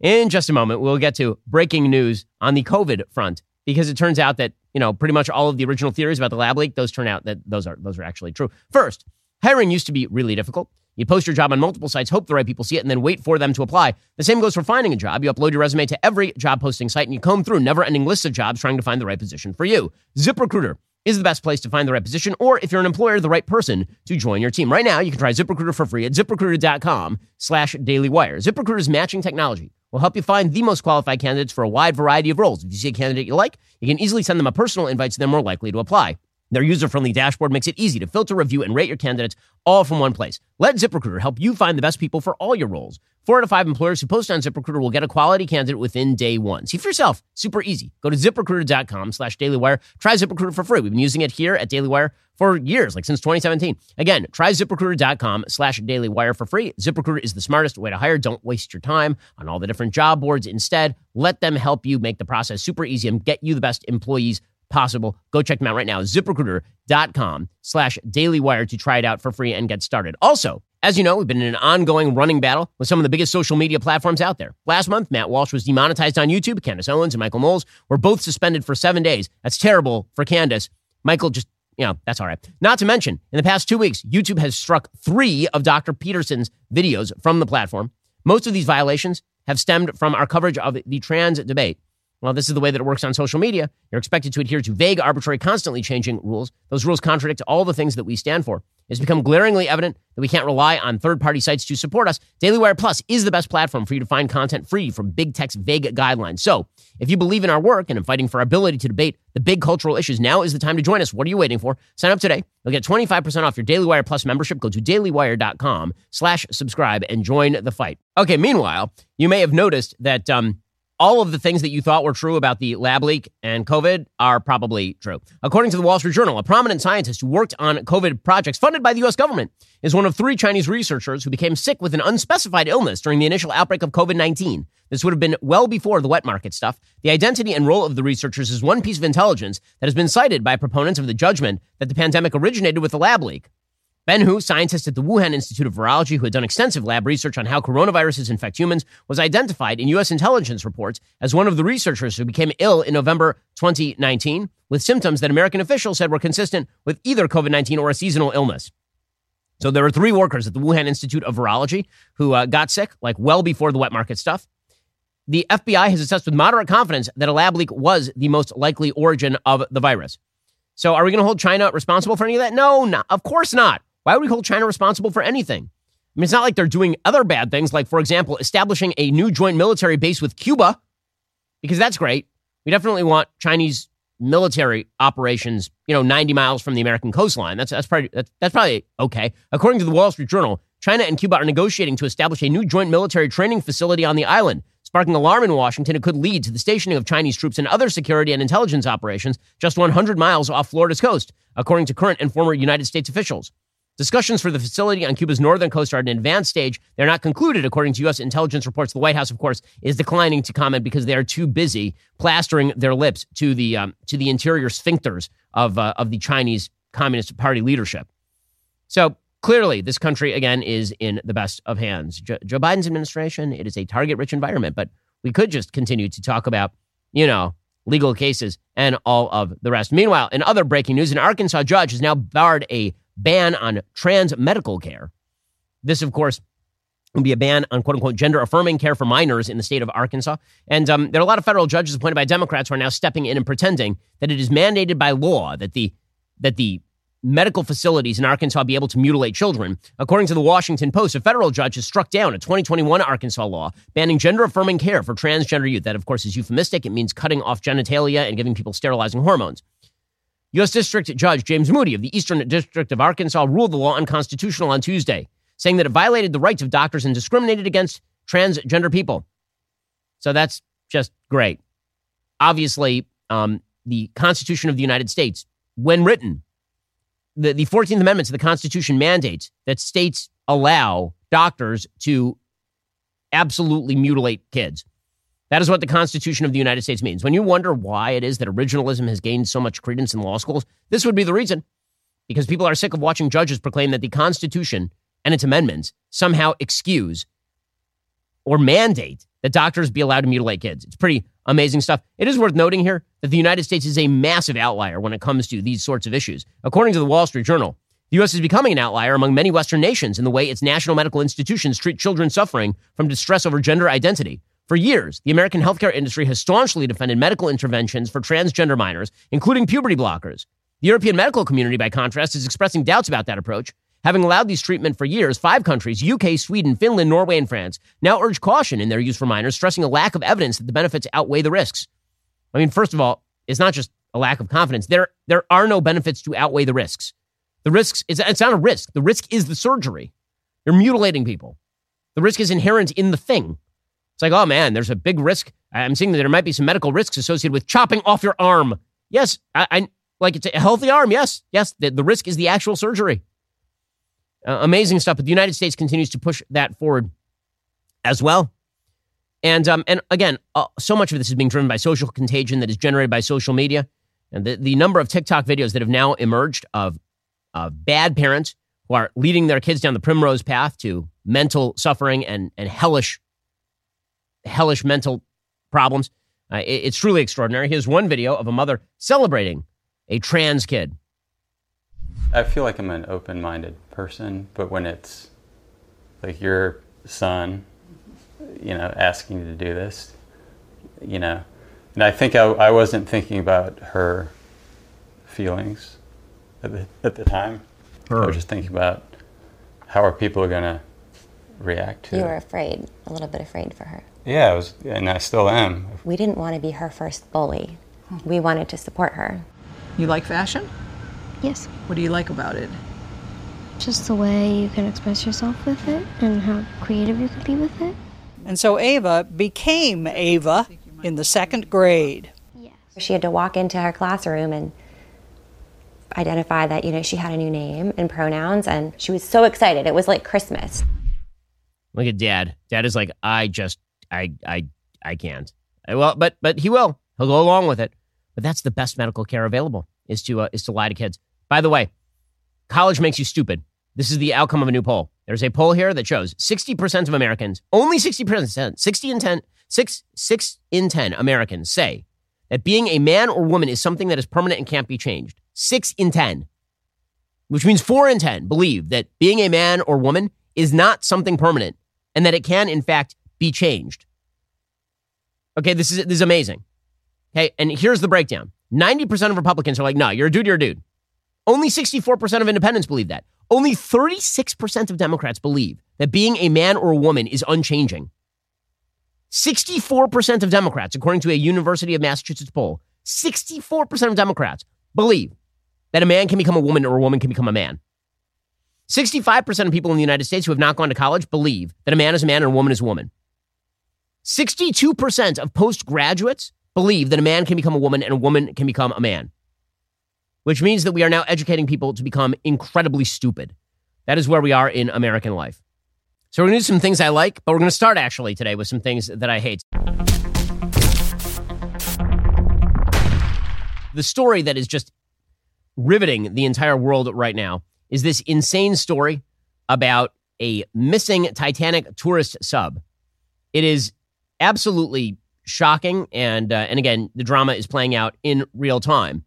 in just a moment, we'll get to breaking news on the COVID front because it turns out that, you know, pretty much all of the original theories about the lab leak, those turn out that those are those are actually true. First, hiring used to be really difficult. You post your job on multiple sites, hope the right people see it, and then wait for them to apply. The same goes for finding a job. You upload your resume to every job posting site and you comb through never ending lists of jobs trying to find the right position for you. ZipRecruiter is the best place to find the right position, or if you're an employer, the right person to join your team. Right now, you can try ZipRecruiter for free at ziprecruiter.com slash dailywire. ZipRecruiter's matching technology will help you find the most qualified candidates for a wide variety of roles. If you see a candidate you like, you can easily send them a personal invite so they're more likely to apply. Their user friendly dashboard makes it easy to filter, review, and rate your candidates all from one place. Let ZipRecruiter help you find the best people for all your roles. Four out of five employers who post on ZipRecruiter will get a quality candidate within day one. See for yourself. Super easy. Go to ziprecruiter.com slash dailywire. Try ZipRecruiter for free. We've been using it here at Daily Wire for years, like since 2017. Again, try ziprecruiter.com slash dailywire for free. ZipRecruiter is the smartest way to hire. Don't waste your time on all the different job boards. Instead, let them help you make the process super easy and get you the best employees possible. Go check them out right now. ZipRecruiter.com slash dailywire to try it out for free and get started. Also, as you know, we've been in an ongoing running battle with some of the biggest social media platforms out there. Last month, Matt Walsh was demonetized on YouTube. Candace Owens and Michael Knowles were both suspended for seven days. That's terrible for Candace. Michael just, you know, that's all right. Not to mention, in the past two weeks, YouTube has struck three of Dr. Peterson's videos from the platform. Most of these violations have stemmed from our coverage of the trans debate. Well, this is the way that it works on social media. You're expected to adhere to vague, arbitrary, constantly changing rules. Those rules contradict all the things that we stand for. It's become glaringly evident that we can't rely on third party sites to support us. Daily Wire Plus is the best platform for you to find content free from big tech's vague guidelines. So, if you believe in our work and in fighting for our ability to debate the big cultural issues, now is the time to join us. What are you waiting for? Sign up today. You'll get 25% off your Daily Wire Plus membership. Go to dailywire.com slash subscribe and join the fight. Okay, meanwhile, you may have noticed that um, all of the things that you thought were true about the lab leak and COVID are probably true. According to the Wall Street Journal, a prominent scientist who worked on COVID projects funded by the U.S. government is one of three Chinese researchers who became sick with an unspecified illness during the initial outbreak of COVID 19. This would have been well before the wet market stuff. The identity and role of the researchers is one piece of intelligence that has been cited by proponents of the judgment that the pandemic originated with the lab leak. Ben Hu, scientist at the Wuhan Institute of Virology who had done extensive lab research on how coronaviruses infect humans, was identified in U.S. intelligence reports as one of the researchers who became ill in November 2019 with symptoms that American officials said were consistent with either COVID 19 or a seasonal illness. So there were three workers at the Wuhan Institute of Virology who uh, got sick, like well before the wet market stuff. The FBI has assessed with moderate confidence that a lab leak was the most likely origin of the virus. So are we going to hold China responsible for any of that? No, not, of course not. Why would we hold China responsible for anything? I mean, it's not like they're doing other bad things, like, for example, establishing a new joint military base with Cuba, because that's great. We definitely want Chinese military operations, you know, 90 miles from the American coastline. That's, that's, probably, that's, that's probably okay. According to the Wall Street Journal, China and Cuba are negotiating to establish a new joint military training facility on the island, sparking alarm in Washington. It could lead to the stationing of Chinese troops and other security and intelligence operations just 100 miles off Florida's coast, according to current and former United States officials. Discussions for the facility on Cuba's northern coast are at an advanced stage. They're not concluded, according to U.S. intelligence reports. The White House, of course, is declining to comment because they are too busy plastering their lips to the um, to the interior sphincters of uh, of the Chinese Communist Party leadership. So clearly, this country again is in the best of hands. Jo- Joe Biden's administration it is a target-rich environment, but we could just continue to talk about, you know, legal cases and all of the rest. Meanwhile, in other breaking news, an Arkansas judge has now barred a ban on trans medical care. This, of course, would be a ban on quote unquote gender affirming care for minors in the state of Arkansas. And um, there are a lot of federal judges appointed by Democrats who are now stepping in and pretending that it is mandated by law that the that the medical facilities in Arkansas be able to mutilate children. According to the Washington Post, a federal judge has struck down a 2021 Arkansas law banning gender affirming care for transgender youth. That, of course, is euphemistic. It means cutting off genitalia and giving people sterilizing hormones. U.S. District Judge James Moody of the Eastern District of Arkansas ruled the law unconstitutional on Tuesday, saying that it violated the rights of doctors and discriminated against transgender people. So that's just great. Obviously, um, the Constitution of the United States, when written, the, the 14th Amendment to the Constitution mandates that states allow doctors to absolutely mutilate kids. That is what the Constitution of the United States means. When you wonder why it is that originalism has gained so much credence in law schools, this would be the reason. Because people are sick of watching judges proclaim that the Constitution and its amendments somehow excuse or mandate that doctors be allowed to mutilate kids. It's pretty amazing stuff. It is worth noting here that the United States is a massive outlier when it comes to these sorts of issues. According to the Wall Street Journal, the U.S. is becoming an outlier among many Western nations in the way its national medical institutions treat children suffering from distress over gender identity. For years, the American healthcare industry has staunchly defended medical interventions for transgender minors, including puberty blockers. The European medical community, by contrast, is expressing doubts about that approach. Having allowed these treatment for years, five countries, UK, Sweden, Finland, Norway, and France, now urge caution in their use for minors, stressing a lack of evidence that the benefits outweigh the risks. I mean, first of all, it's not just a lack of confidence. There, there are no benefits to outweigh the risks. The risks, is, it's not a risk. The risk is the surgery. You're mutilating people. The risk is inherent in the thing. It's like, oh man, there's a big risk. I'm seeing that there might be some medical risks associated with chopping off your arm. Yes, I, I like it's a healthy arm. Yes, yes. The, the risk is the actual surgery. Uh, amazing stuff. But the United States continues to push that forward as well. And um, and again, uh, so much of this is being driven by social contagion that is generated by social media, and the, the number of TikTok videos that have now emerged of of bad parents who are leading their kids down the primrose path to mental suffering and and hellish hellish mental problems. Uh, it, it's truly extraordinary. Here's one video of a mother celebrating a trans kid. I feel like I'm an open-minded person, but when it's like your son you know, asking you to do this, you know. And I think I, I wasn't thinking about her feelings at the, at the time. Her. I was just thinking about how are people going to react to You were afraid, a little bit afraid for her. Yeah, I was, and I still am. We didn't want to be her first bully. Hmm. We wanted to support her. You like fashion? Yes. What do you like about it? Just the way you can express yourself with it and how creative you can be with it. And so Ava became Ava in the second grade. Yes. She had to walk into her classroom and identify that, you know, she had a new name and pronouns, and she was so excited. It was like Christmas. Look at dad. Dad is like, I just, I, I, I can't. I, well, but, but he will. He'll go along with it. But that's the best medical care available is to, uh, is to lie to kids. By the way, college makes you stupid. This is the outcome of a new poll. There's a poll here that shows 60% of Americans, only 60%, 60 in 10, 6, 6 in 10 Americans say that being a man or woman is something that is permanent and can't be changed. 6 in 10. Which means 4 in 10 believe that being a man or woman is not something permanent and that it can, in fact, be changed. Okay, this is, this is amazing. Okay, and here's the breakdown 90% of Republicans are like, no, you're a dude, you're a dude. Only 64% of independents believe that. Only 36% of Democrats believe that being a man or a woman is unchanging. 64% of Democrats, according to a University of Massachusetts poll, 64% of Democrats believe that a man can become a woman or a woman can become a man. 65% of people in the United States who have not gone to college believe that a man is a man and a woman is a woman. 62% of postgraduates believe that a man can become a woman and a woman can become a man which means that we are now educating people to become incredibly stupid. That is where we are in American life. So we're going to do some things I like, but we're going to start actually today with some things that I hate. The story that is just riveting the entire world right now is this insane story about a missing Titanic tourist sub. It is absolutely shocking, and uh, and again, the drama is playing out in real time.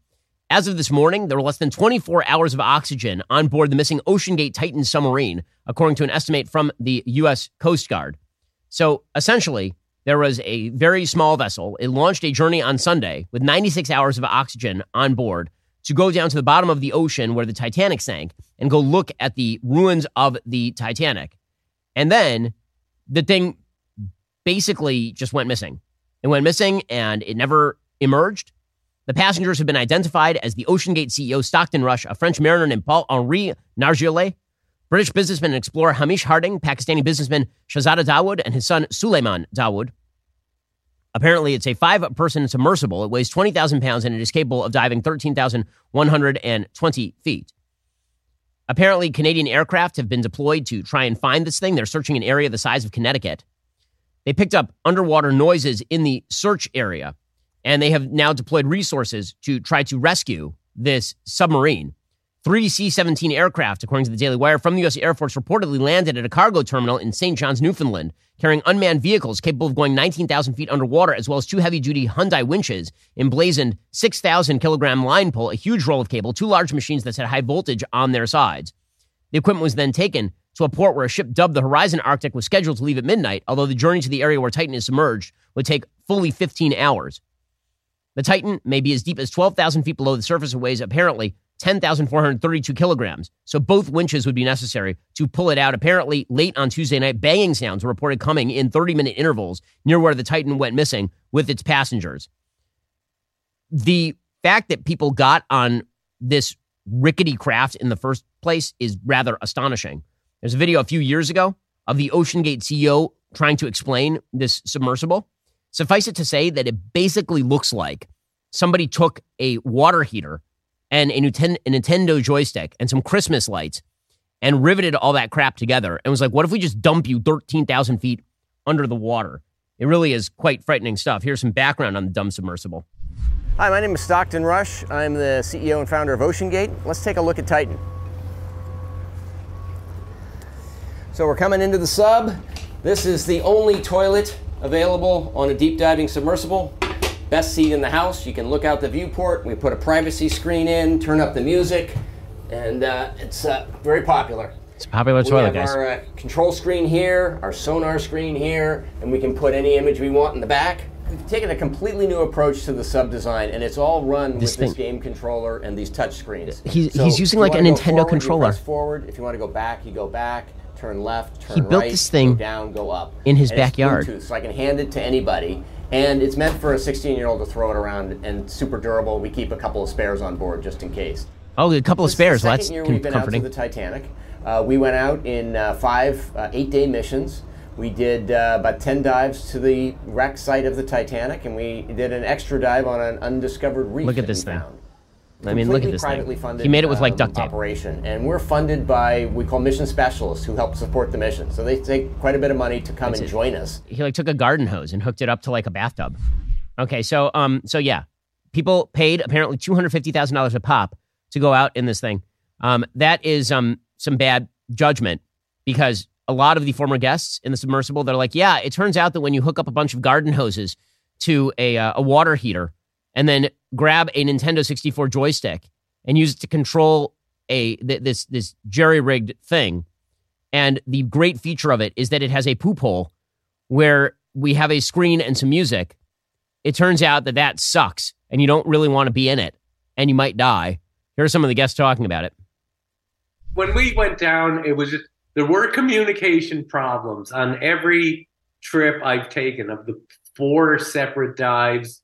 As of this morning, there were less than 24 hours of oxygen on board the missing OceanGate Titan submarine, according to an estimate from the U.S. Coast Guard. So essentially, there was a very small vessel. It launched a journey on Sunday with 96 hours of oxygen on board to go down to the bottom of the ocean where the Titanic sank and go look at the ruins of the Titanic. And then the thing basically just went missing. It went missing and it never emerged. The passengers have been identified as the OceanGate CEO Stockton Rush, a French mariner named Paul Henri Nargeolet, British businessman and explorer Hamish Harding, Pakistani businessman Shahzada Dawood, and his son Suleiman Dawood. Apparently, it's a five person submersible. It weighs 20,000 pounds and it is capable of diving 13,120 feet. Apparently, Canadian aircraft have been deployed to try and find this thing. They're searching an area the size of Connecticut. They picked up underwater noises in the search area and they have now deployed resources to try to rescue this submarine. Three C 17 aircraft, according to the Daily Wire, from the U.S. Air Force reportedly landed at a cargo terminal in St. John's, Newfoundland, carrying unmanned vehicles capable of going 19,000 feet underwater, as well as two heavy duty Hyundai winches, emblazoned 6,000 kilogram line pull, a huge roll of cable, two large machines that had high voltage on their sides. The equipment was then taken to a port where a ship dubbed the Horizon Arctic was scheduled to leave at midnight, although the journey to the area where Titan is submerged would take fully 15 hours. The Titan may be as deep as 12,000 feet below the surface and weighs apparently 10,432 kilograms. So both winches would be necessary to pull it out. Apparently, late on Tuesday night, banging sounds were reported coming in 30 minute intervals near where the Titan went missing with its passengers. The fact that people got on this rickety craft in the first place is rather astonishing. There's a video a few years ago of the OceanGate CEO trying to explain this submersible. Suffice it to say that it basically looks like somebody took a water heater and a Nintendo joystick and some Christmas lights and riveted all that crap together and was like, what if we just dump you 13,000 feet under the water? It really is quite frightening stuff. Here's some background on the dumb submersible. Hi, my name is Stockton Rush. I'm the CEO and founder of OceanGate. Let's take a look at Titan. So we're coming into the sub. This is the only toilet available on a deep diving submersible. Best seat in the house. You can look out the viewport. We put a privacy screen in, turn up the music, and uh, it's uh, very popular. It's a popular we toilet, have guys. our uh, control screen here, our sonar screen here, and we can put any image we want in the back. We've taken a completely new approach to the sub design, and it's all run This with this game controller and these touch screens. He's- So he's using like a Nintendo forward, controller. forward. If you want to go back, you go back. Turn left, turn He built this thing go down, go up. in his And backyard. Bluetooth, so I can hand it to anybody. And it's meant for a 16-year-old to throw it around, and super durable. We keep a couple of spares on board just in case. Oh, a couple of This is the spares. second That's year we've been comforting. out to the Titanic. Uh, we went out in uh, five uh, eight-day missions. We did uh, about ten dives to the wreck site of the Titanic, and we did an extra dive on an undiscovered reef. Look at this thing. found. I mean, look at this privately thing. funded, He made it with like um, duct tape. operation, and we're funded by we call mission specialists who help support the mission. So they take quite a bit of money to come That's and it. join us. He like took a garden hose and hooked it up to like a bathtub. Okay, so um, so yeah, people paid apparently two hundred fifty thousand dollars a pop to go out in this thing. Um, that is um some bad judgment because a lot of the former guests in the submersible they're like, yeah, it turns out that when you hook up a bunch of garden hoses to a uh, a water heater and then grab a Nintendo sixty four joystick and use it to control a th- this this jerry rigged thing. And the great feature of it is that it has a poop hole where we have a screen and some music. It turns out that that sucks and you don't really want to be in it and you might die. Here are some of the guests talking about it. when we went down, it was just there were communication problems on every trip I've taken of the four separate dives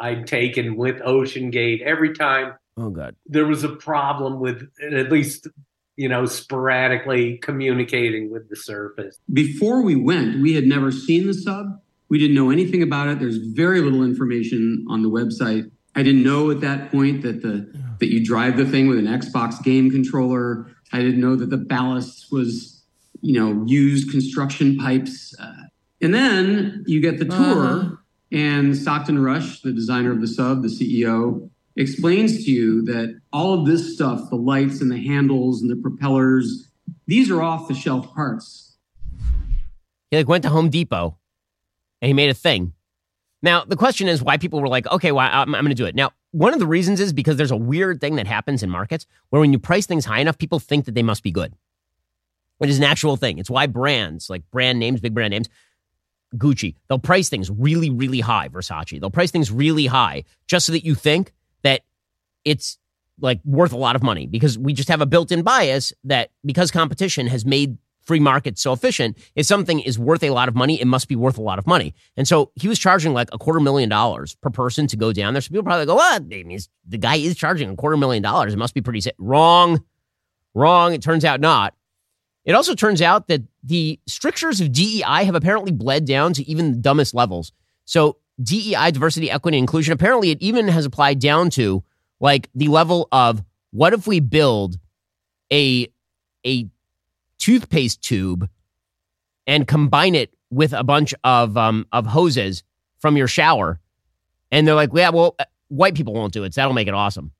I'd taken with OceanGate. Every time Oh god. there was a problem with at least you know sporadically communicating with the surface. Before we went, we had never seen the sub. We didn't know anything about it. There's very little information on the website. I didn't know at that point that the that you drive the thing with an Xbox game controller. I didn't know that the ballast was, you know, used construction pipes. Uh, and then you get the tour, Uh-huh. And Stockton Rush, the designer of the sub, the CEO, explains to you that all of this stuff, the lights and the handles and the propellers, these are off the shelf parts. He like went to Home Depot and he made a thing. Now, the question is why people were like, okay, well, I'm, I'm going to do it. Now, one of the reasons is because there's a weird thing that happens in markets where when you price things high enough, people think that they must be good. It is an actual thing. It's why brands, like brand names, big brand names, Gucci, they'll price things really, really high, Versace. They'll price things really high just so that you think that it's like worth a lot of money because we just have a built-in bias that because competition has made free markets so efficient, if something is worth a lot of money, it must be worth a lot of money. And so he was charging like a quarter million dollars per person to go down there. So people probably go, what? I mean, the guy is charging a quarter million dollars. It must be pretty sa-" wrong. Wrong. It turns out not. It also turns out that the strictures of DEI have apparently bled down to even the dumbest levels. So DEI, diversity, equity, inclusion, apparently it even has applied down to like the level of what if we build a a toothpaste tube and combine it with a bunch of um, of hoses from your shower, and they're like, yeah, well, uh, white people won't do it, so that'll make it awesome.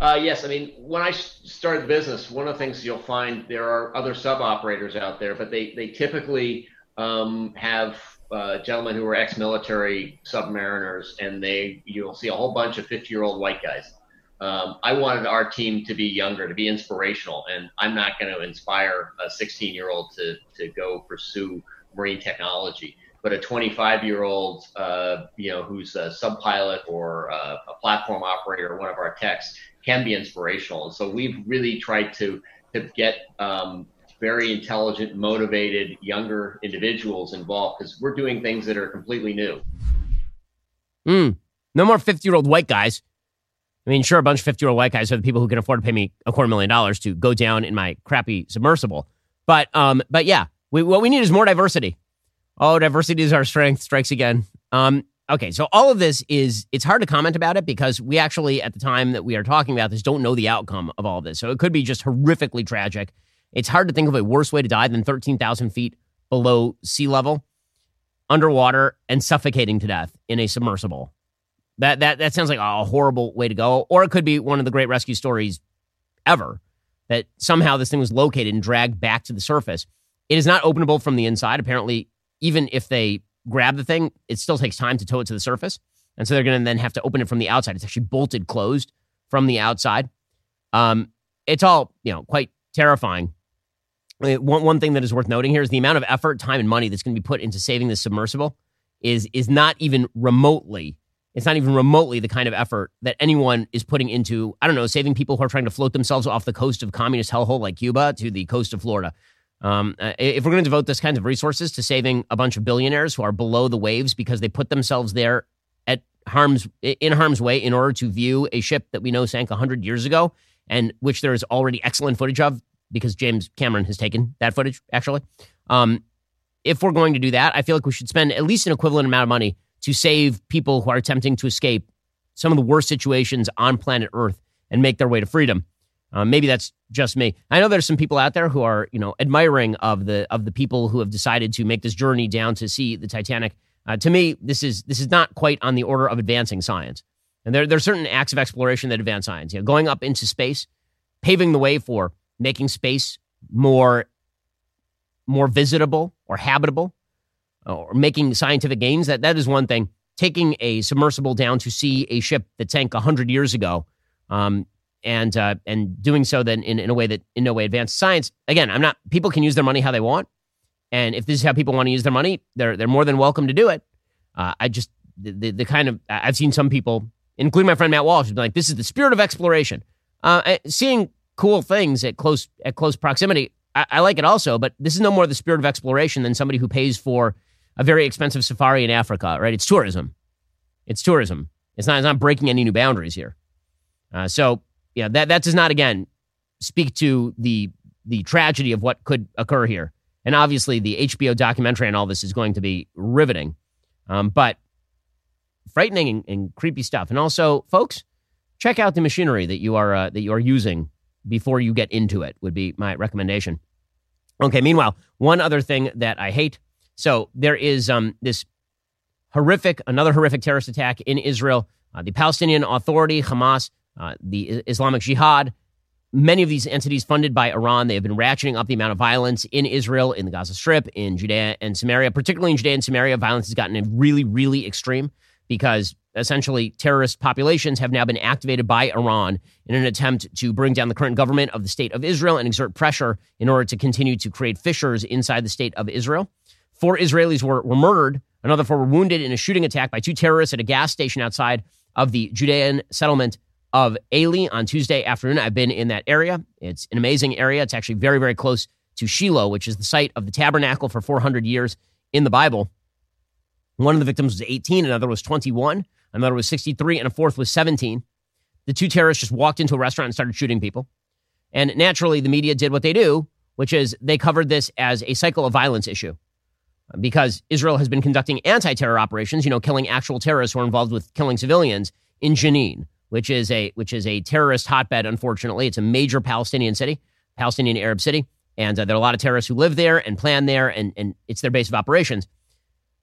Uh, yes, I mean, when I started the business, one of the things you'll find there are other sub operators out there, but they, they typically um, have uh, gentlemen who are ex-military submariners, and they you'll see a whole bunch of 50-year-old white guys. Um, I wanted our team to be younger, to be inspirational, and I'm not going to inspire a 16-year-old to to go pursue marine technology. But a 25-year-old, uh, you know, who's a sub pilot or uh, a platform operator, or one of our techs, can be inspirational. And so we've really tried to to get um, very intelligent, motivated, younger individuals involved because we're doing things that are completely new. Mm, no more 50 year old white guys. I mean, sure, a bunch of 50 year old white guys are the people who can afford to pay me a quarter million dollars to go down in my crappy submersible. But, um, but yeah, we, what we need is more diversity. Oh, diversity is our strength. Strikes again. Um, okay, so all of this is it's hard to comment about it because we actually, at the time that we are talking about this, don't know the outcome of all of this. So it could be just horrifically tragic. It's hard to think of a worse way to die than 13,000 feet below sea level, underwater, and suffocating to death in a submersible. That that that sounds like a horrible way to go. Or it could be one of the great rescue stories ever. That somehow this thing was located and dragged back to the surface. It is not openable from the inside. Apparently, even if they grab the thing, it still takes time to tow it to the surface. And so they're going to then have to open it from the outside. It's actually bolted closed from the outside. Um, it's all, you know, quite terrifying. One, one thing that is worth noting here is the amount of effort, time, and money that's going to be put into saving this submersible is is not even remotely it's not even remotely the kind of effort that anyone is putting into, I don't know, saving people who are trying to float themselves off the coast of communist hellhole like Cuba to the coast of Florida. Um, uh, if we're going to devote this kinds of resources to saving a bunch of billionaires who are below the waves because they put themselves there at harm's in harm's way in order to view a ship that we know sank 100 years ago and which there is already excellent footage of because James Cameron has taken that footage actually. Um, if we're going to do that, I feel like we should spend at least an equivalent amount of money to save people who are attempting to escape some of the worst situations on planet Earth and make their way to freedom. Uh, maybe that's just me. I know there's some people out there who are, you know, admiring of the of the people who have decided to make this journey down to see the Titanic. Uh, to me, this is this is not quite on the order of advancing science. And there, there are certain acts of exploration that advance science. You know, going up into space, paving the way for making space more more visitable or habitable, or making scientific gains, that, that is one thing. Taking a submersible down to see a ship that sank 100 years ago um, and uh, and doing so then in, in a way that in no way advanced science. Again, I'm not, people can use their money how they want. And if this is how people want to use their money, they're, they're more than welcome to do it. Uh, I just, the, the, the, kind of, I've seen some people, including my friend Matt Walsh, been like, this is the spirit of exploration. Uh, seeing cool things at close, at close proximity, I, I like it also, but this is no more the spirit of exploration than somebody who pays for a very expensive safari in Africa, right? It's tourism. It's tourism. It's not, it's not breaking any new boundaries here. Uh, so, yeah, that, that does not, again, speak to the, the tragedy of what could occur here. And obviously, the HBO documentary and all this is going to be riveting, um, but frightening and, and, creepy stuff. And also, folks, check out the machinery that you are uh, that you are using before you get into it. Would be my recommendation. Okay. Meanwhile, one other thing that I hate so there is um, this horrific, another horrific terrorist attack in Israel. Uh, the Palestinian Authority, Hamas, uh, the Islamic Jihad, many of these entities funded by Iran, they have been ratcheting up the amount of violence in Israel, in the Gaza Strip, in Judea and Samaria, particularly in Judea and Samaria. Violence has gotten really, really extreme because essentially terrorist populations have now been activated by Iran in an attempt to bring down the current government of the state of Israel and exert pressure in order to continue to create fissures inside the state of Israel. Four Israelis were, were murdered. Another four were wounded in a shooting attack by two terrorists at a gas station outside of the Judean settlement of Eli on Tuesday afternoon. I've been in that area. It's an amazing area. It's actually very, very close to Shiloh, which is the site of the tabernacle for 400 years in the Bible. One of the victims was 18, another was 21, another was 63, and a fourth was 17. The two terrorists just walked into a restaurant and started shooting people. And naturally, the media did what they do, which is they covered this as a cycle of violence issue because Israel has been conducting anti terror operations, you know, killing actual terrorists who are involved with killing civilians in Jenin, which is a which is a terrorist hotbed. Unfortunately, it's a major Palestinian city, Palestinian Arab city, and uh, there are a lot of terrorists who live there and plan there, and and it's their base of operations.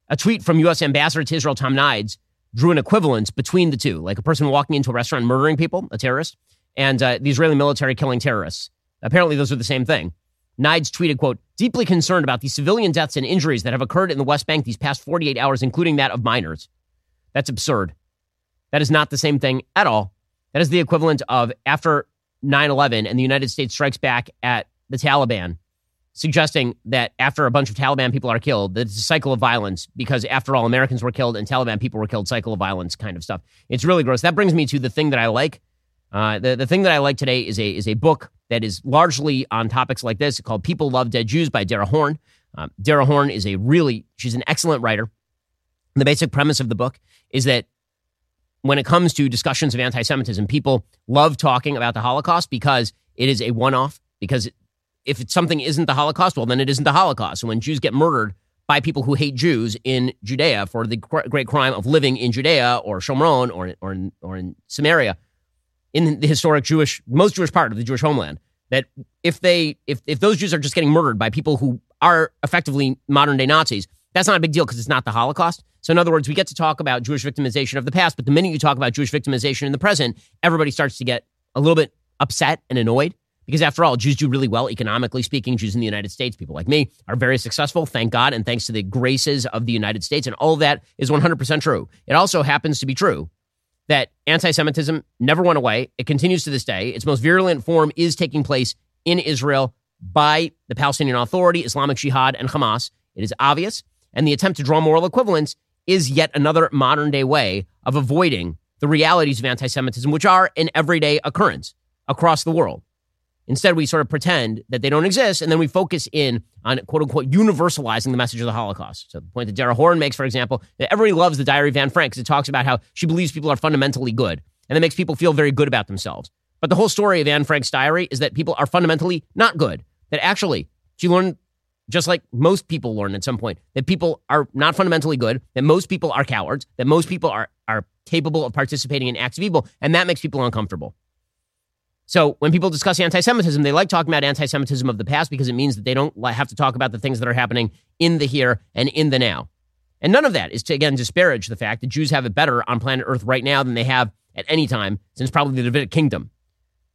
A tweet from U.S. Ambassador to Israel Tom Nides drew an equivalence between the two, like a person walking into a restaurant murdering people, a terrorist, and uh, the Israeli military killing terrorists. Apparently, those are the same thing. Nides tweeted, quote, deeply concerned about the civilian deaths and injuries that have occurred in the West Bank these past 48 hours, including that of minors. That's absurd. That is not the same thing at all. That is the equivalent of after 9 11 and the United States strikes back at the Taliban, suggesting that after a bunch of Taliban people are killed, that it's a cycle of violence because after all, Americans were killed and Taliban people were killed, cycle of violence kind of stuff. It's really gross. That brings me to the thing that I like. Uh, the, the thing that I like today is a, is a book that is largely on topics like this called People Love Dead Jews by Dara Horn. Um, Dara Horn is a really, she's an excellent writer. The basic premise of the book is that when it comes to discussions of anti Semitism, people love talking about the Holocaust because it is a one off. Because if something isn't the Holocaust, well, then it isn't the Holocaust. And when Jews get murdered by people who hate Jews in Judea for the great crime of living in Judea or Shomron or, or, in, or in Samaria, in the historic Jewish, most Jewish part of the Jewish homeland, that if they, if, if those Jews are just getting murdered by people who are effectively modern day Nazis, that's not a big deal because it's not the Holocaust. So, in other words, we get to talk about Jewish victimization of the past, but the minute you talk about Jewish victimization in the present, everybody starts to get a little bit upset and annoyed because, after all, Jews do really well economically speaking. Jews in the United States, people like me, are very successful, thank God, and thanks to the graces of the United States. And all of that is 100% true. It also happens to be true that anti Semitism never went away. It continues to this day. Its most virulent form is taking place in Israel by the Palestinian Authority, Islamic Jihad, and Hamas. It is obvious. And the attempt to draw moral equivalence is yet another modern day way of avoiding the realities of anti Semitism, which are an everyday occurrence across the world. Instead, we sort of pretend that they don't exist, and then we focus in on quote unquote universalizing the message of the Holocaust. So, the point that Dara Horn makes, for example, that everybody loves the Diary of Anne Frank because it talks about how she believes people are fundamentally good, and that makes people feel very good about themselves. But the whole story of Anne Frank's diary is that people are fundamentally not good, that actually she learned just like most people learn at some point, that people are not fundamentally good, that most people are cowards, that most people are, are capable of participating in acts of evil, and that makes people uncomfortable. So when people discuss anti Semitism, they like talking about anti Semitism of the past because it means that they don't have to talk about the things that are happening in the here and in the now. And none of that is to, again, disparage the fact that Jews have it better on planet Earth right now than they have at any time since probably the Davidic kingdom.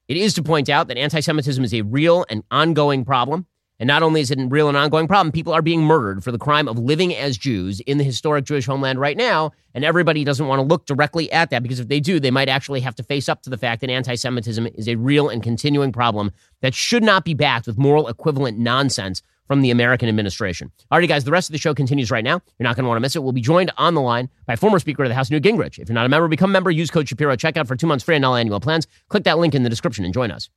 It is to point out that anti Semitism is a real and ongoing problem and not only is it a real and ongoing problem, people are being murdered for the crime of living as Jews in the historic Jewish homeland right now. And everybody doesn't want to look directly at that because if they do, they might actually have to face up to the fact that anti Semitism is a real and continuing problem that should not be backed with moral equivalent nonsense from the American administration. All right, guys, the rest of the show continues right now. You're not going to want to miss it. We'll be joined on the line by former Speaker of the House, Newt Gingrich. If you're not a member, become a member. Use code Shapiro. Check out for two months free on all annual plans. Click that link in the description and join us.